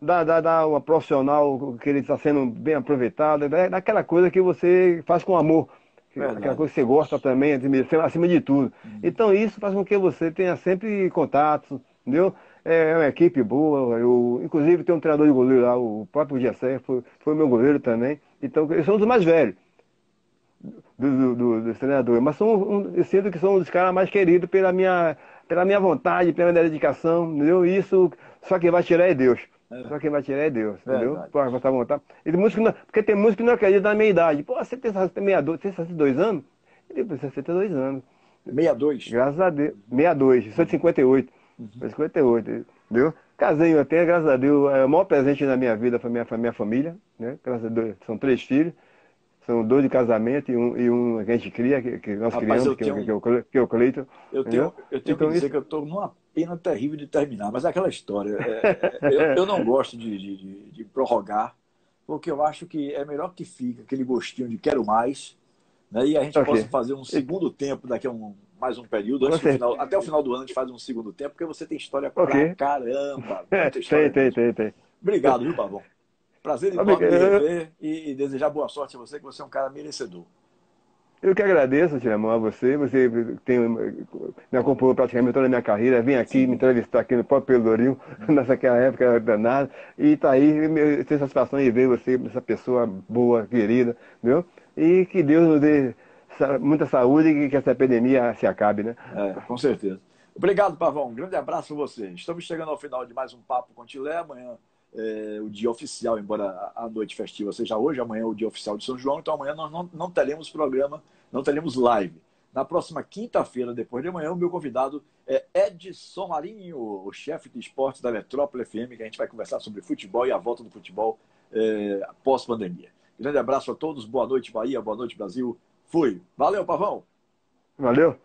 dá, dá, dá uma profissional que ele está sendo bem aproveitado, é daquela coisa que você faz com amor. Verdade. Aquela coisa que você gosta também, acima- de tudo. Então isso faz com que você tenha sempre contatos, entendeu? É uma equipe boa, eu, inclusive tem um treinador de goleiro lá, o próprio Gessé foi, foi meu goleiro também. Então eu sou um dos mais velhos. do, do, dos treinadores, mas são um, eu sinto que são os caras mais queridos pela minha, pela minha vontade, pela minha dedicação, entendeu? Isso só quem vai tirar é Deus. É. Só quem vai tirar é Deus, entendeu? Pode botar vontade. E não, porque tem música que não acredita na minha idade. Pô, você tem 62, tem 62 anos? Ele tem 62 anos. 62? Graças a Deus. 62, sou de 58. Uhum. 58, entendeu? Casei até, graças a Deus, é, o maior presente na minha vida foi minha, minha família, né? Graças a Deus, são três filhos. São dois de casamento e um, e um que a gente cria, que, que nós Rapaz, criamos, que, tenho... que, é o, que é o Cleiton. Eu tenho, eu tenho então, que dizer isso... que eu estou numa pena terrível de terminar, mas é aquela história. É, é, eu, eu, não gosto de, de, de, prorrogar, porque eu acho que é melhor que fica aquele gostinho de quero mais, né? e a gente okay. possa fazer um segundo tempo daqui a um, mais um período, antes final, até o final do ano a gente faz um segundo tempo, porque você tem história okay. pra caramba. tem, tem, tem, tem. Obrigado, viu, Pavão? Prazer em me rever e, e desejar boa sorte a você, que você é um cara merecedor. Eu que agradeço, Tiramão, a você. Você tem, me acompanhou praticamente toda a minha carreira. Vim aqui Sim. me entrevistar aqui no próprio Pelourinho, nessa época danada. E está aí, tenho satisfação em ver você, essa pessoa boa, querida, viu? E que Deus nos dê muita saúde e que essa epidemia se acabe, né? É, com certeza. Obrigado, Pavão. Um grande abraço a você. Estamos chegando ao final de mais um Papo com Tilé. Amanhã é, o dia oficial, embora a noite festiva seja hoje, amanhã é o dia oficial de São João, então amanhã nós não, não teremos programa, não teremos live. Na próxima quinta-feira, depois de amanhã, o meu convidado é Edson Marinho, o chefe de esportes da Metrópole FM, que a gente vai conversar sobre futebol e a volta do futebol é, pós-pandemia. Grande abraço a todos, boa noite, Bahia, boa noite, Brasil. Fui. Valeu, Pavão. Valeu.